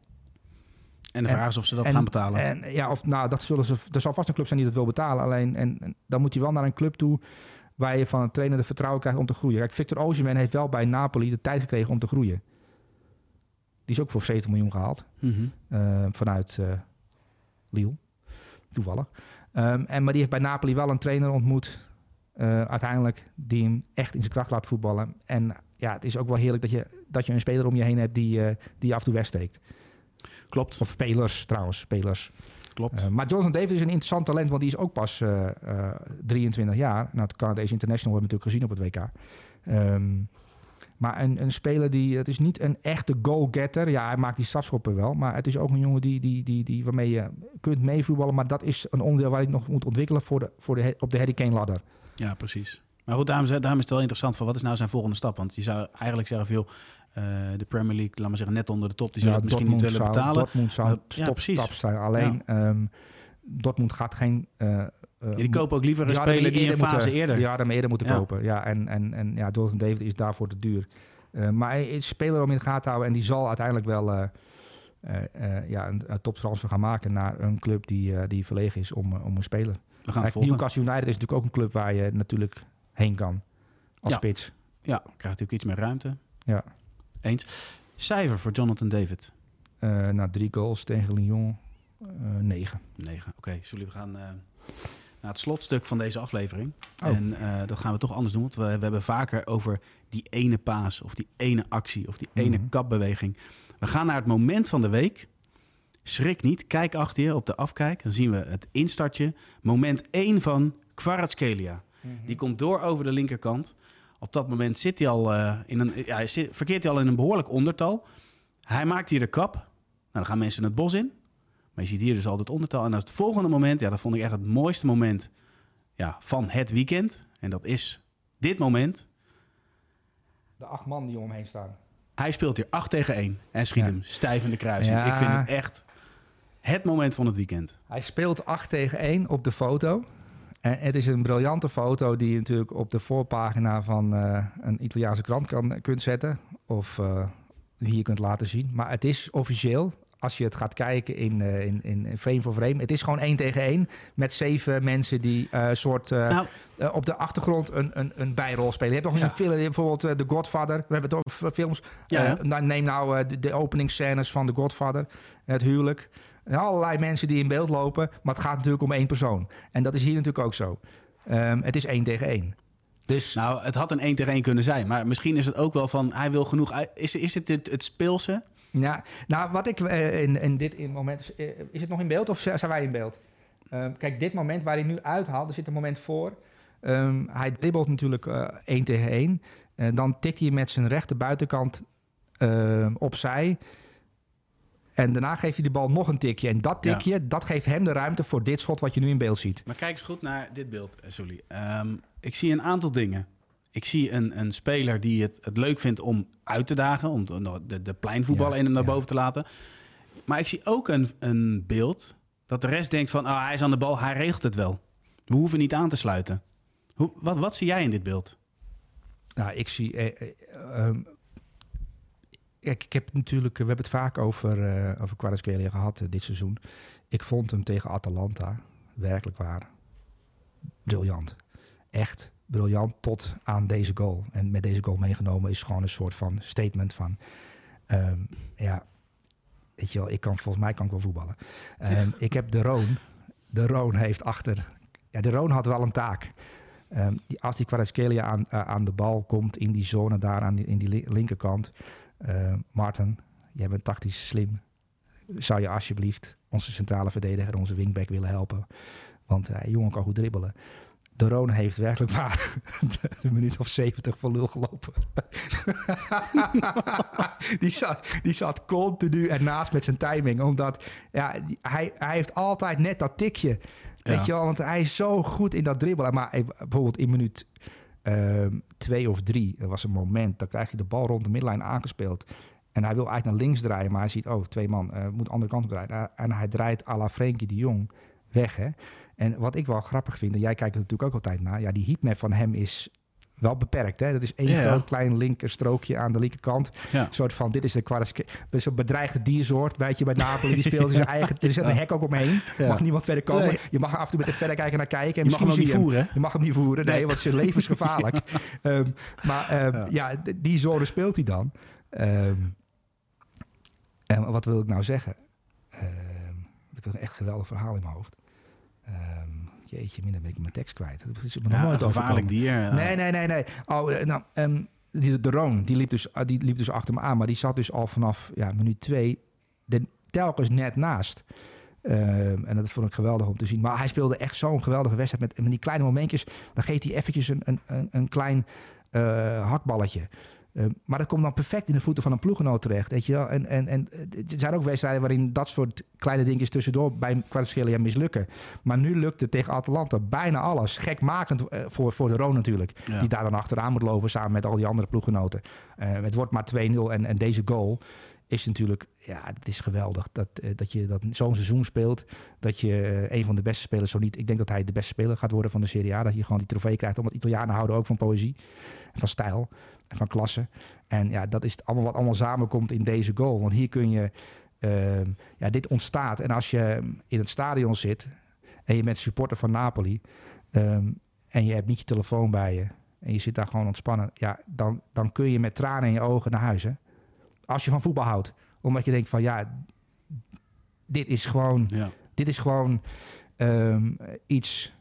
En de En- vraag is of ze dat en- gaan betalen. En ja, of nou, dat zullen ze. Er zal vast een club zijn die dat wil betalen. Alleen en, en dan moet je wel naar een club toe waar je van een trainer de vertrouwen krijgt om te groeien. Kijk, Victor Osimhen heeft wel bij Napoli de tijd gekregen om te groeien. Die is ook voor 70 miljoen gehaald Mhm. vanuit Lille, toevallig. Ehm, en maar die heeft bij Napoli wel een trainer ontmoet. eh, uiteindelijk die hem echt in zijn kracht laat voetballen. En ja, het is ook wel heerlijk dat je, dat je een speler om je heen hebt die, eh, die je af en toe wegsteekt. Klopt, Of spelers trouwens, spelers. klopt. Uh, maar Jonathan David is een interessant talent, want die is ook pas uh, uh, 23 jaar. Nou, het Canadese International hebben we natuurlijk gezien op het WK. Um, maar een, een, speler die, het is niet een echte goal-getter. Ja, hij maakt die strafschoppen wel. Maar het is ook een jongen die, die, die, die, waarmee je kunt meevoetballen. Maar dat is een onderdeel waar hij nog moet ontwikkelen voor de, voor de, op de Harry Kane ladder. Ja, precies. Maar goed, daarom, daarom is het wel interessant van wat is nou zijn volgende stap? Want je zou eigenlijk zeggen veel, uh, de Premier League, laat maar zeggen, net onder de top, die zullen ja, het misschien Dortmund niet willen zou, betalen. Dortmund zou Uh, ja, precies. stap zijn. Alleen, ja. um, Dortmund gaat geen... Uh, ja, die kopen ook liever een speler die een fase moeten, eerder... Die hadden hem eerder moeten ja. kopen. Ja, en, en, en ja, Jonathan David is daarvoor te duur. Uh, maar hij is speler om in de gaten te houden en die zal uiteindelijk wel uh, uh, ja, een, een toptransfer gaan maken naar een club die, die verlegen is om, om een speler. We gaan Newcastle United is natuurlijk ook een club waar je natuurlijk heen kan als ja. spits. Ja, krijgt natuurlijk iets meer ruimte. Ja. Eens. Cijfer voor Jonathan David? Uh, nou, drie goals tegen Lyon, negen. Negen, oké. Okay. Zullen we gaan naar het slotstuk van deze aflevering. Oh. En dat gaan we toch anders doen, want we, we hebben vaker over die ene paas of die ene actie of die ene Mhm. mm kapbeweging. We gaan naar het moment van de week. Schrik niet, kijk achter je op de afkijk. Dan zien we het instartje. Moment 1 van Kvaratskhelia. Mm -hmm. Die komt door over de linkerkant. Op dat moment zit hij al uh, in een, ja, hij zit, verkeert hij al in een behoorlijk ondertal. Hij maakt hier de kap. Nou, dan gaan mensen het bos in. Maar je ziet hier dus al het ondertal. En het volgende moment, ja, dat vond ik echt het mooiste moment ja, van het weekend. En dat is dit moment. De acht man die om hem heen staan. Hij speelt hier 8 tegen 1 en schiet ja. hem stijf in de kruising. Ja. Ik vind het echt het moment van het weekend. Hij speelt 8 tegen 1 op de foto. En het is een briljante foto die je natuurlijk op de voorpagina van uh, een Italiaanse krant kan, kunt zetten. Of uh, hier kunt laten zien. Maar het is officieel, als je het gaat kijken in, uh, in, in frame voor frame. Het is gewoon 1 tegen 1 met zeven mensen die uh, soort nou. uh, op de achtergrond een, een, een bijrol spelen. Je hebt nog ja. een film, bijvoorbeeld The Godfather. We hebben het over films. Ja, ja. Nou, neem nou de, de openingsscènes van The Godfather, het huwelijk. Allerlei mensen die in beeld lopen, maar het gaat natuurlijk om één persoon. En dat is hier natuurlijk ook zo. Um, het is 1 tegen 1. Dus... Nou, het had een 1 tegen 1 kunnen zijn. Maar misschien is het ook wel van, hij wil genoeg... Is, is het het, het speelse? Ja, nou, wat ik uh, in, in dit in moment... Uh, is het nog in beeld of zijn wij in beeld? Uh, kijk, dit moment waar hij nu uithaalt, er zit een moment voor. Um, hij dribbelt natuurlijk uh, 1 tegen 1. Uh, dan tikt hij met zijn rechter buitenkant uh, opzij. En daarna geeft hij de bal nog een tikje. En dat tikje, ja. dat geeft hem de ruimte voor dit schot wat je nu in beeld ziet. Maar kijk eens goed naar dit beeld, Sully. Um, ik zie een aantal dingen. Ik zie een, een speler die het, het leuk vindt om uit te dagen. Om de, de pleinvoetbal ja, in hem naar ja. boven te laten. Maar ik zie ook een, een beeld dat de rest denkt van... Oh, hij is aan de bal, hij regelt het wel. We hoeven niet aan te sluiten. Hoe, wat, wat zie jij in dit beeld? Nou, ik zie... Eh, eh, um, ik, ik heb natuurlijk... We hebben het vaak over, uh, over gehad uh, dit seizoen. Ik vond hem tegen Atalanta werkelijk waar briljant. echt briljant tot aan deze goal. En met deze goal meegenomen is gewoon een soort van statement van... ehm, ja, weet je wel, ik kan, volgens mij kan ik wel voetballen. Ehm, Ik heb de Roon. De Roon heeft achter... Ja, de Roon had wel een taak. Ehm, die, als die Kvaratskhelia aan, eh, aan de bal komt in die zone daar aan die, in die li- linkerkant... ehm, Martin, jij bent tactisch slim. Zou je alsjeblieft onze centrale verdediger, onze wingback willen helpen? Want hij jongen kan goed dribbelen. De Roon heeft werkelijk waar een minuut of 70 voor lul gelopen. die, zat, die zat continu ernaast met zijn timing. Omdat ja, hij, hij heeft altijd net dat tikje. Weet Ja. je wel, want hij is zo goed in dat dribbelen. Maar bijvoorbeeld in minuut ehm, twee of drie, er was een moment, dan krijg je de bal rond de middenlijn aangespeeld. En hij wil eigenlijk naar links draaien, maar hij ziet, oh, twee man, eh moet de andere kant op draaien. En hij draait à la Frenkie de Jong weg, hè. En wat ik wel grappig vind, en jij kijkt er natuurlijk ook altijd naar, ja, die heatmap van hem is wel beperkt, hè. Dat is één Ja, ja. groot klein linkerstrookje aan de linkerkant. Ja. Een soort van, dit is de dat is een bedreigde diersoort, weet je, bij Napoli. Die speelt zijn eigen, er zit een hek ook omheen. Mag niemand verder komen. Nee. Je mag af en toe met de verrekijker naar kijken. En Je mag hem niet voeren? Je mag hem niet voeren, nee, Nee. want zijn leven is gevaarlijk. Ehm, maar ehm, Ja. die zone speelt hij dan. Ehm, en wat wil ik nou zeggen? Ik heb een echt geweldig verhaal in mijn hoofd. Ehm, jeetje, minder ben ik mijn tekst kwijt. Dat is me nog nooit overkomen. dier. ja. Nee, nee, nee, nee. Oh, eh, nou, ehm, die, de Roon, die liep, dus, ah, die liep dus achter me aan. Maar die zat dus al vanaf ja, minuut twee telkens net naast. Ehm, en dat vond ik geweldig om te zien. Maar hij speelde echt zo'n geweldige wedstrijd. Met, met die kleine momentjes, dan geeft hij eventjes een, een, een, een klein eh, hakballetje. Ehm, maar dat komt dan perfect in de voeten van een ploeggenoot terecht. Weet je wel? En, en, en eh, er zijn ook wedstrijden waarin dat soort kleine dingetjes tussendoor bij Kvaratskhelia mislukken. Maar nu lukt het tegen Atalanta bijna alles. Gekmakend eh, voor, voor de Roon natuurlijk. Ja. Die daar dan achteraan moet lopen samen met al die andere ploeggenoten. Eh, het wordt maar 2-0 en, en deze goal is natuurlijk... Ja, het is geweldig dat, dat je dat zo'n seizoen speelt. Dat je een van de beste spelers, zo niet... Ik denk dat hij de beste speler gaat worden van de Serie A. Dat je gewoon die trofee krijgt. Omdat Italianen houden ook van poëzie. Van stijl. Van klasse. En ja, dat is het allemaal wat allemaal samenkomt in deze goal. Want hier kun je... ehm, ja, dit ontstaat. En als je in het stadion zit... en je bent supporter van Napoli... ehm, en je hebt niet je telefoon bij je... en je zit daar gewoon ontspannen... ja, dan, dan kun je met tranen in je ogen naar huis, hè? Als je van voetbal houdt. Omdat je denkt van, ja... dit is gewoon... Ja. Dit is gewoon ehm, iets,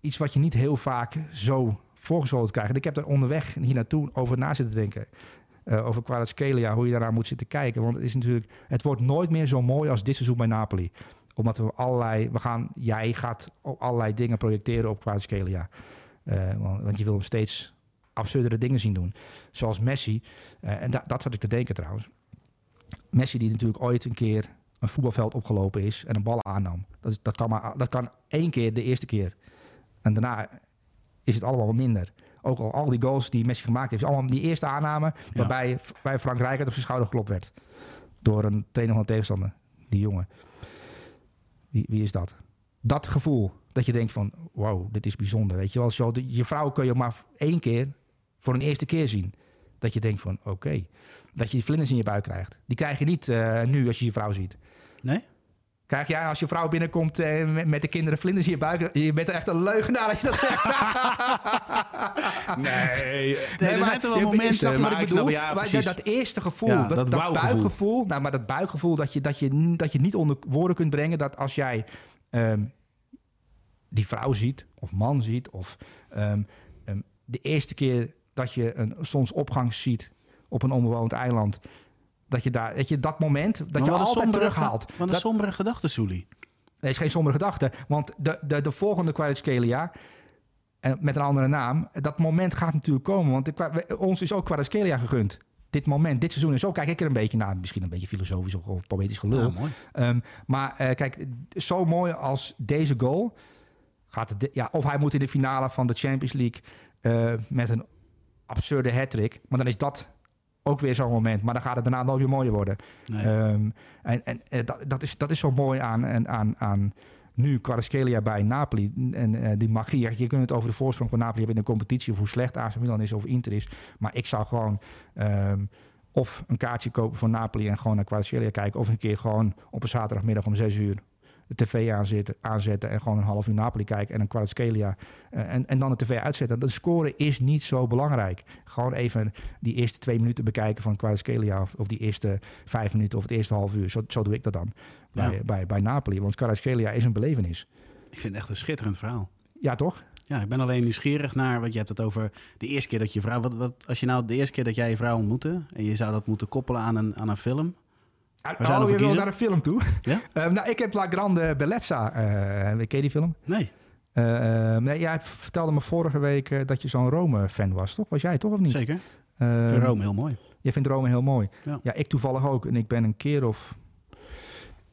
iets wat je niet heel vaak zo voorgeschoten krijgt. En ik heb er onderweg hier naartoe over na zitten denken. Eh, over Kvaratskhelia, hoe je daarnaar moet zitten kijken. Want het is natuurlijk, het wordt nooit meer zo mooi als dit seizoen bij Napoli. Omdat we allerlei, we gaan, jij gaat allerlei dingen projecteren op Kvaratskhelia. Eh, want, want je wil hem steeds absurdere dingen zien doen. Zoals Messi. Eh, en da- dat zat ik te denken trouwens. Messi die natuurlijk ooit een keer een voetbalveld opgelopen is en een bal aannam. Dat, dat, kan maar, dat kan één keer de eerste keer. En daarna is het allemaal wat minder. Ook al al die goals die Messi gemaakt heeft, allemaal die eerste aanname waarbij bij Frank Rijkaard op zijn schouder geklopt werd. Door een trainer van de tegenstander, die jongen. Wie, wie is dat? Dat gevoel dat je denkt van, wow, dit is bijzonder. Weet je wel, zo, de- je vrouw kun je maar één keer voor een eerste keer zien. Dat je denkt van, oké. Dat je die vlinders in je buik krijgt. Die krijg je niet eh, nu als je je vrouw ziet. Nee? Krijg jij als je vrouw binnenkomt eh, met, met de kinderen vlinders in je buik? Je bent echt een leugenaar als je dat zegt. Nee, Nee, er maar zijn toch wel je- momenten. snap je wat maar ik bedoel? ja, Maar precies. dat, eerste gevoel, Ja, dat, dat dat, wauwgevoel. buikgevoel, nou, maar dat buikgevoel dat je, dat, je, dat je niet onder woorden kunt brengen, dat als jij ehm, die vrouw ziet, of man ziet, of ehm, ehm, de eerste keer dat je een zonsopgang ziet op een onbewoond eiland, dat je daar, dat je dat moment, dat je altijd sombere terughaalt. Wat een Dat- sombere gedachte, Soelie. Nee, is geen sombere gedachte. Want de, de, de volgende Kvaratskhelia, en met een andere naam, dat moment gaat natuurlijk komen. Want de, ons is ook Kvaratskhelia gegund. Dit moment, dit seizoen. En zo kijk ik er een beetje naar. Misschien een beetje filosofisch of, poëtisch gelul. Ja, mooi. Ehm, maar eh, kijk, zo mooi als deze goal... Gaat het, ja, of hij moet in de finale van de Champions League... eh, met een absurde hat-trick. Maar dan is dat ook weer zo'n moment. Maar dan gaat het daarna wel weer mooier worden. Nee. Ehm, en en eh, dat, dat, is, dat is zo mooi aan, aan, aan, aan nu Kvaratskhelia bij Napoli. En eh, die magie. Je kunt het over de voorsprong van Napoli hebben in de competitie... of hoe slecht AC Milan is of Inter is. Maar ik zou gewoon... ehm, of een kaartje kopen voor Napoli en gewoon naar Kvaratskhelia kijken... of een keer gewoon op een zaterdagmiddag om 6 uur de tv aanzetten, aanzetten en gewoon een half uur Napoli kijken en een Kvaratskhelia uh, en, en dan de tv uitzetten. De score is niet zo belangrijk. Gewoon even die eerste twee minuten bekijken van Kvaratskhelia of, of die eerste vijf minuten of het eerste half uur. Zo, zo doe ik dat dan Ja. bij, bij, bij Napoli. Want Kvaratskhelia is een belevenis. Ik vind het echt een schitterend verhaal. Ja, toch? Ja, ik ben alleen nieuwsgierig naar, want je hebt het over de eerste keer dat je vrouw... Wat, wat, als je nou de eerste keer dat jij je vrouw ontmoette... en je zou dat moeten koppelen aan een, aan een film... Oh, zou je wil naar een film toe? Ja? Eh, nou, ik heb La Grande Bellezza. eh ken je die film? Nee, eh, nee, jij vertelde me vorige week dat je zo'n Rome-fan was, toch? Was jij toch of niet? zeker. Ik vind Rome heel mooi. Je vindt Rome heel mooi. Ja. ik toevallig ook. En ik ben een keer of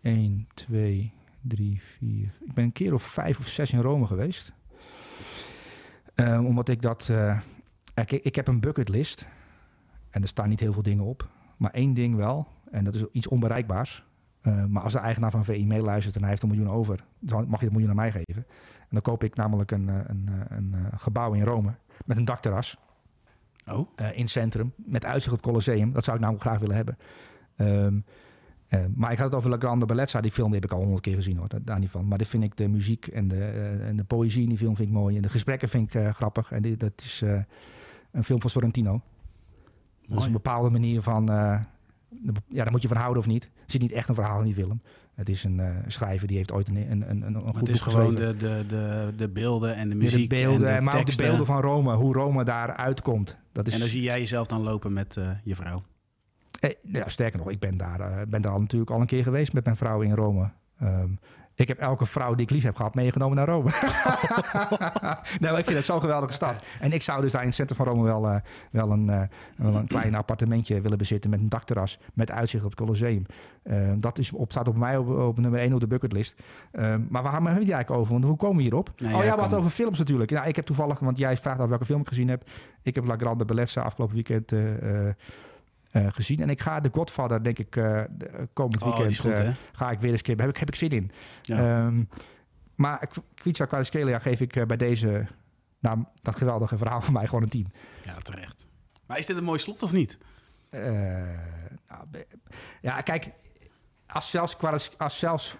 1, 2, 3, 4. Ik ben een keer of vijf of zes in Rome geweest. Eh, omdat ik dat. ik, ik heb een bucketlist. En er staan niet heel veel dingen op. Maar één ding wel. En dat is iets onbereikbaars. Eh, maar als de eigenaar van VI meeluistert en hij heeft een miljoen over, dan mag je het miljoen aan mij geven. En dan koop ik namelijk een, eh, een, eh, een, gebouw in Rome met een dakterras Oh, in het centrum. Met uitzicht op het Colosseum. Dat zou ik namelijk graag willen hebben. Ehm, eh, maar ik had het over La Grande Bellezza. Die film die heb ik al honderd keer gezien hoor. Daar, niet van. Maar dit vind ik de muziek en de, en de poëzie in die film vind ik mooi. En de gesprekken vind ik grappig. En dit, dat is een film van Sorrentino. Dat is een bepaalde manier van... eh, ja, daar moet je van houden of niet. Er zit niet echt een verhaal in die film. Het is een eh, schrijver die heeft ooit een, een, een, een goed het is boek gewoon de, de, de, de beelden en de muziek de beelden, en de maar ook de teksten. beelden van Rome. Hoe Rome daar uitkomt. Dat is, En dan zie jij jezelf dan lopen met eh, je vrouw. Eh, ja, sterker nog, ik ben daar, eh, ben daar natuurlijk al een keer geweest met mijn vrouw in Rome. Ehm, ik heb elke vrouw die ik lief heb gehad meegenomen naar Rome. nou, ik vind het zo'n geweldige stad. En ik zou dus daar in het centrum van Rome wel, eh, wel, een, eh, wel een klein appartementje willen bezitten met een dakterras met uitzicht op het Colosseum. Eh, dat is op, staat op mij op, op nummer 1 op de bucketlist. Maar waar hebben we het eigenlijk over? Want hoe komen we hierop? Nee, oh ja, wat over films natuurlijk. Nou, ik heb toevallig, want jij vraagt af welke film ik gezien heb. Ik heb La Grande Bellezza afgelopen weekend eh, gezien. En ik ga The Godfather, denk ik, eh, de- eh, komend Oh, weekend goed, ga ik weer eens kippen. Heb ik, heb ik zin in. Ja. Ehm, maar Kwica Kvaratskhelia geef ik bij deze, nou, dat geweldige verhaal van mij gewoon een 10. ja, terecht. Maar is dit een mooi slot of niet? Nou, ja, kijk, als zelfs, als zelfs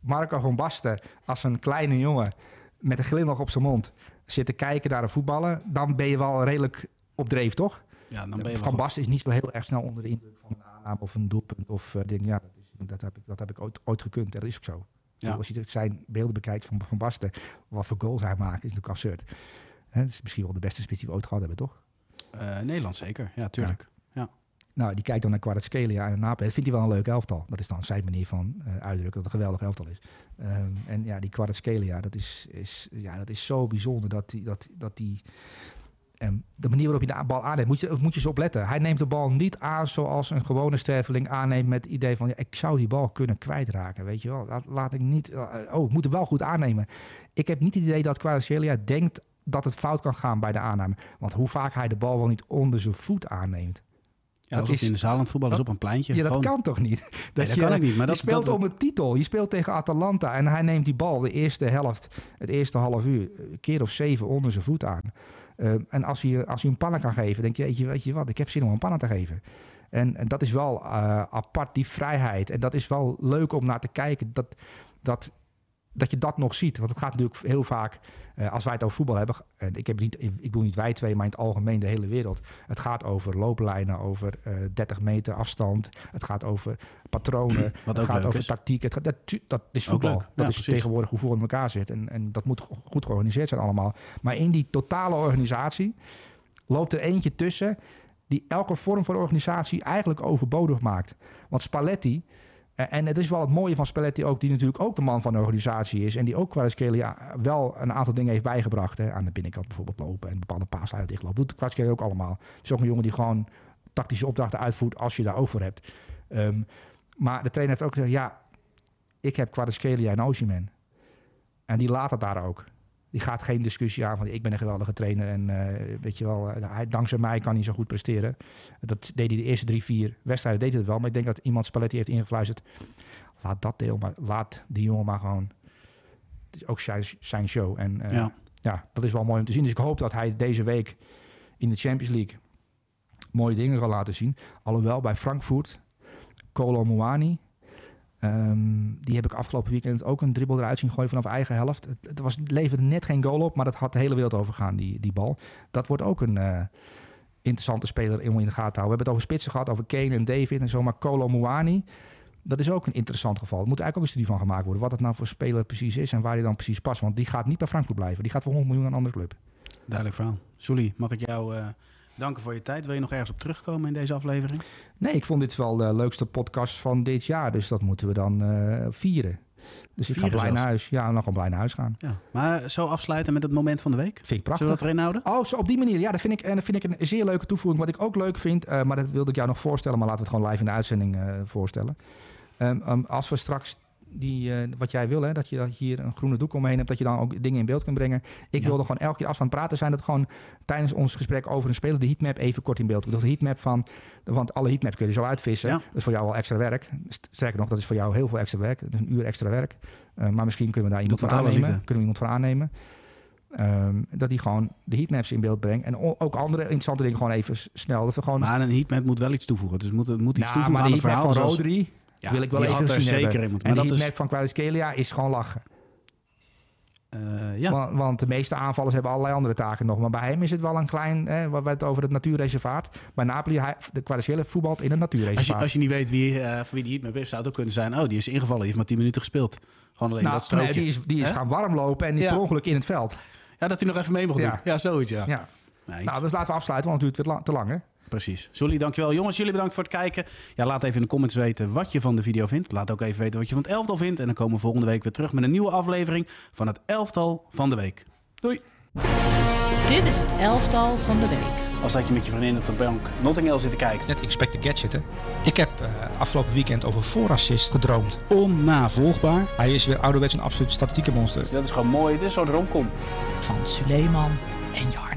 Marco van Basten, als een kleine jongen met een glimlach op zijn mond, zit te kijken naar een voetballen, dan ben je wel redelijk op dreef, toch? Ja, dan ben je Van. Basten is niet zo heel erg snel onder de indruk van een aanname of een doelpunt. Of ding. Ja, dat, is, dat, heb ik, dat heb ik ooit, ooit gekund. Dat is ook zo. Ja. Als je zijn beelden bekijkt van Van Basten, wat voor goals hij maakt, is natuurlijk absurd. Het is misschien wel de beste spits die we ooit gehad hebben, toch? Eh, Nederland zeker, ja, tuurlijk. Nou, die kijkt dan naar Kvaratskhelia en Napoli. Dat vindt hij wel een leuk elftal. Dat is dan zijn manier van eh, uitdrukken dat het een geweldig elftal is. Ehm, en ja, die Kvaratskhelia, dat is, is, ja, dat is zo bijzonder dat die... Dat, dat die de manier waarop je de bal aanneemt, moet je, moet je eens opletten. Hij neemt de bal niet aan zoals een gewone sterveling aanneemt met het idee van... Ja, ik zou die bal kunnen kwijtraken, weet je wel. Laat, laat ik niet... eh, oh, ik moet hem wel goed aannemen. Ik heb niet het idee dat Kvaratskhelia denkt dat het fout kan gaan bij de aanname. Want hoe vaak hij de bal wel niet onder zijn voet aanneemt. Ja, Dat is- in de zaal aan het voetballen is dat- op een pleintje. Ja, dat Gewoon- kan toch niet? Dat, Nee, dat je, kan ik niet. Maar dat, je speelt dat, om een titel. Je speelt tegen Atalanta en hij neemt die bal de eerste helft, het eerste half uur, een keer of zeven onder zijn voet aan. Eh, en als hij, als hij een pannen kan geven, denk je, weet je, weet je wat, ik heb zin om een pannen te geven. En, en dat is wel eh, apart, die vrijheid. En dat is wel leuk om naar te kijken, dat, dat, dat je dat nog ziet. Want het gaat natuurlijk heel vaak, eh, als wij het over voetbal hebben... en ik, heb niet, ik bedoel niet wij twee, maar in het algemeen de hele wereld. Het gaat over looplijnen, over eh 30 meter afstand. Het gaat over patronen. Wat het gaat over is. tactiek. Het, gaat- dat, dat is voetbal. Dat Ja, is precies. tegenwoordig hoe voetbal in elkaar zit. En, en dat moet go- goed georganiseerd zijn allemaal. Maar in die totale organisatie loopt er eentje tussen... die elke vorm van organisatie eigenlijk overbodig maakt. Want Spalletti... eh, En het is wel het mooie van Spalletti ook, die natuurlijk ook de man van de organisatie is. En die ook Kvaratskhelia wel een aantal dingen heeft bijgebracht. Hè. Aan de binnenkant bijvoorbeeld lopen en bepaalde paaslijnen dichtlopen. Doet Kvaratskhelia ook allemaal. Het is ook een jongen die gewoon tactische opdrachten uitvoert als je daar ook voor hebt. Ehm, maar de trainer heeft ook gezegd, ja, ik heb Kvaratskhelia en Osimhen. En die laat het daar ook. Die gaat geen discussie aan van ik ben een geweldige trainer en eh, weet je wel, eh, hij, dankzij mij kan hij zo goed presteren. Dat deed hij de eerste drie, vier wedstrijden, deed hij het wel. Maar ik denk dat iemand Spalletti heeft ingefluisterd. Laat dat deel maar, laat die jongen maar gewoon. Het is ook zijn, zijn show. En eh, Ja. ja, dat is wel mooi om te zien. Dus ik hoop dat hij deze week in de Champions League mooie dingen kan laten zien. Alhoewel bij Frankfurt, Kolo Muani, Ehm, die heb ik afgelopen weekend ook een dribbel eruit zien gooien vanaf eigen helft. Het, was, leverde net geen goal op, maar dat had de hele wereld overgaan, die, die bal. Dat wordt ook een eh, interessante speler in de gaten te houden. We hebben het over spitsen gehad, over Kane en David en zo, maar Kolo Muani... Dat is ook een interessant geval. Er moet eigenlijk ook een studie van gemaakt worden. Wat het nou voor speler precies is en waar hij dan precies past. Want die gaat niet bij Frankfurt blijven. Die gaat voor 100 miljoen naar een andere club. Duidelijk verhaal. Sully, mag ik jou uh, danken voor je tijd. Wil je nog ergens op terugkomen in deze aflevering? Nee, ik vond dit wel de leukste podcast van dit jaar. Dus dat moeten we dan uh, vieren. Dus ik ga blij zelfs. naar huis. Ja, nog gewoon blij naar huis gaan. Ja. Maar zo afsluiten met het moment van de week? Vind ik prachtig. Zullen we dat erin houden? Oh, zo op die manier. Ja, dat vind ik, en dat vind ik een zeer leuke toevoeging. Wat ik ook leuk vind, uh, maar dat wilde ik jou nog voorstellen. Maar laten we het gewoon live in de uitzending uh, voorstellen. Um, um, als we straks die, uh, wat jij wil, hè, dat je hier een groene doek omheen hebt, dat je dan ook dingen in beeld kunt brengen. Ik ja. wilde gewoon elke keer als we aan het praten zijn, dat gewoon tijdens ons gesprek over een speler de heatmap even kort in beeld komt. Dat heatmap van, want alle heatmaps kun je zo uitvissen. Ja. Dat is voor jou al extra werk. Sterker nog, dat is voor jou heel veel extra werk. Dat is een uur extra werk. Uh, maar misschien kunnen we daar iemand voor aannemen. Kunnen we iemand voor aannemen. Um, dat die gewoon de heatmaps in beeld brengt. En ook andere interessante dingen gewoon even snel. Dat we gewoon... Maar een heatmap moet wel iets toevoegen. Dus moet, moet iets nou, toevoegen aan het verhaal. van Rodri, ja, wil ik wel even zien zeker hebben. in. En maar die dat is... van Kvaratskhelia is gewoon lachen. Uh, ja. want, want, de meeste aanvallers hebben allerlei andere taken nog. Maar bij hem is het wel een klein... Hè, wat we het over het natuurreservaat. Bij Napoli, hij, de Kvaratskhelia voetbalt in het natuurreservaat. Als je, als je niet weet wie, uh, voor wie die niet meer is, zou het ook kunnen zijn... oh, die is ingevallen, die heeft maar 10 minuten gespeeld. Gewoon alleen nou, dat strookje. Nee, die is, die is gaan warmlopen en die ja. per ongeluk in het veld. Ja, dat hij nog even mee mocht ja. doen. Ja, zoiets, ja. ja. Nice. Nou, dus laten we afsluiten, want het duurt weer te lang, hè? Precies. Sully, dankjewel. Jongens, jullie bedankt voor het kijken. Ja, laat even in de comments weten wat je van de video vindt. Laat ook even weten wat je van het elftal vindt. En dan komen we volgende week weer terug met een nieuwe aflevering van het elftal van de week. Doei. Dit is het elftal van de week. Als dat je met je vriendin op de bank Notting Hill zit te kijken. Net Expect the Gadget, hè? Ik heb uh, afgelopen weekend over voorassist gedroomd. Onnavolgbaar. Hij is weer ouderwets een absoluut statistieke monster. Dus dat is gewoon mooi. Dit is zo'n romcom. Van Suleiman en Jar.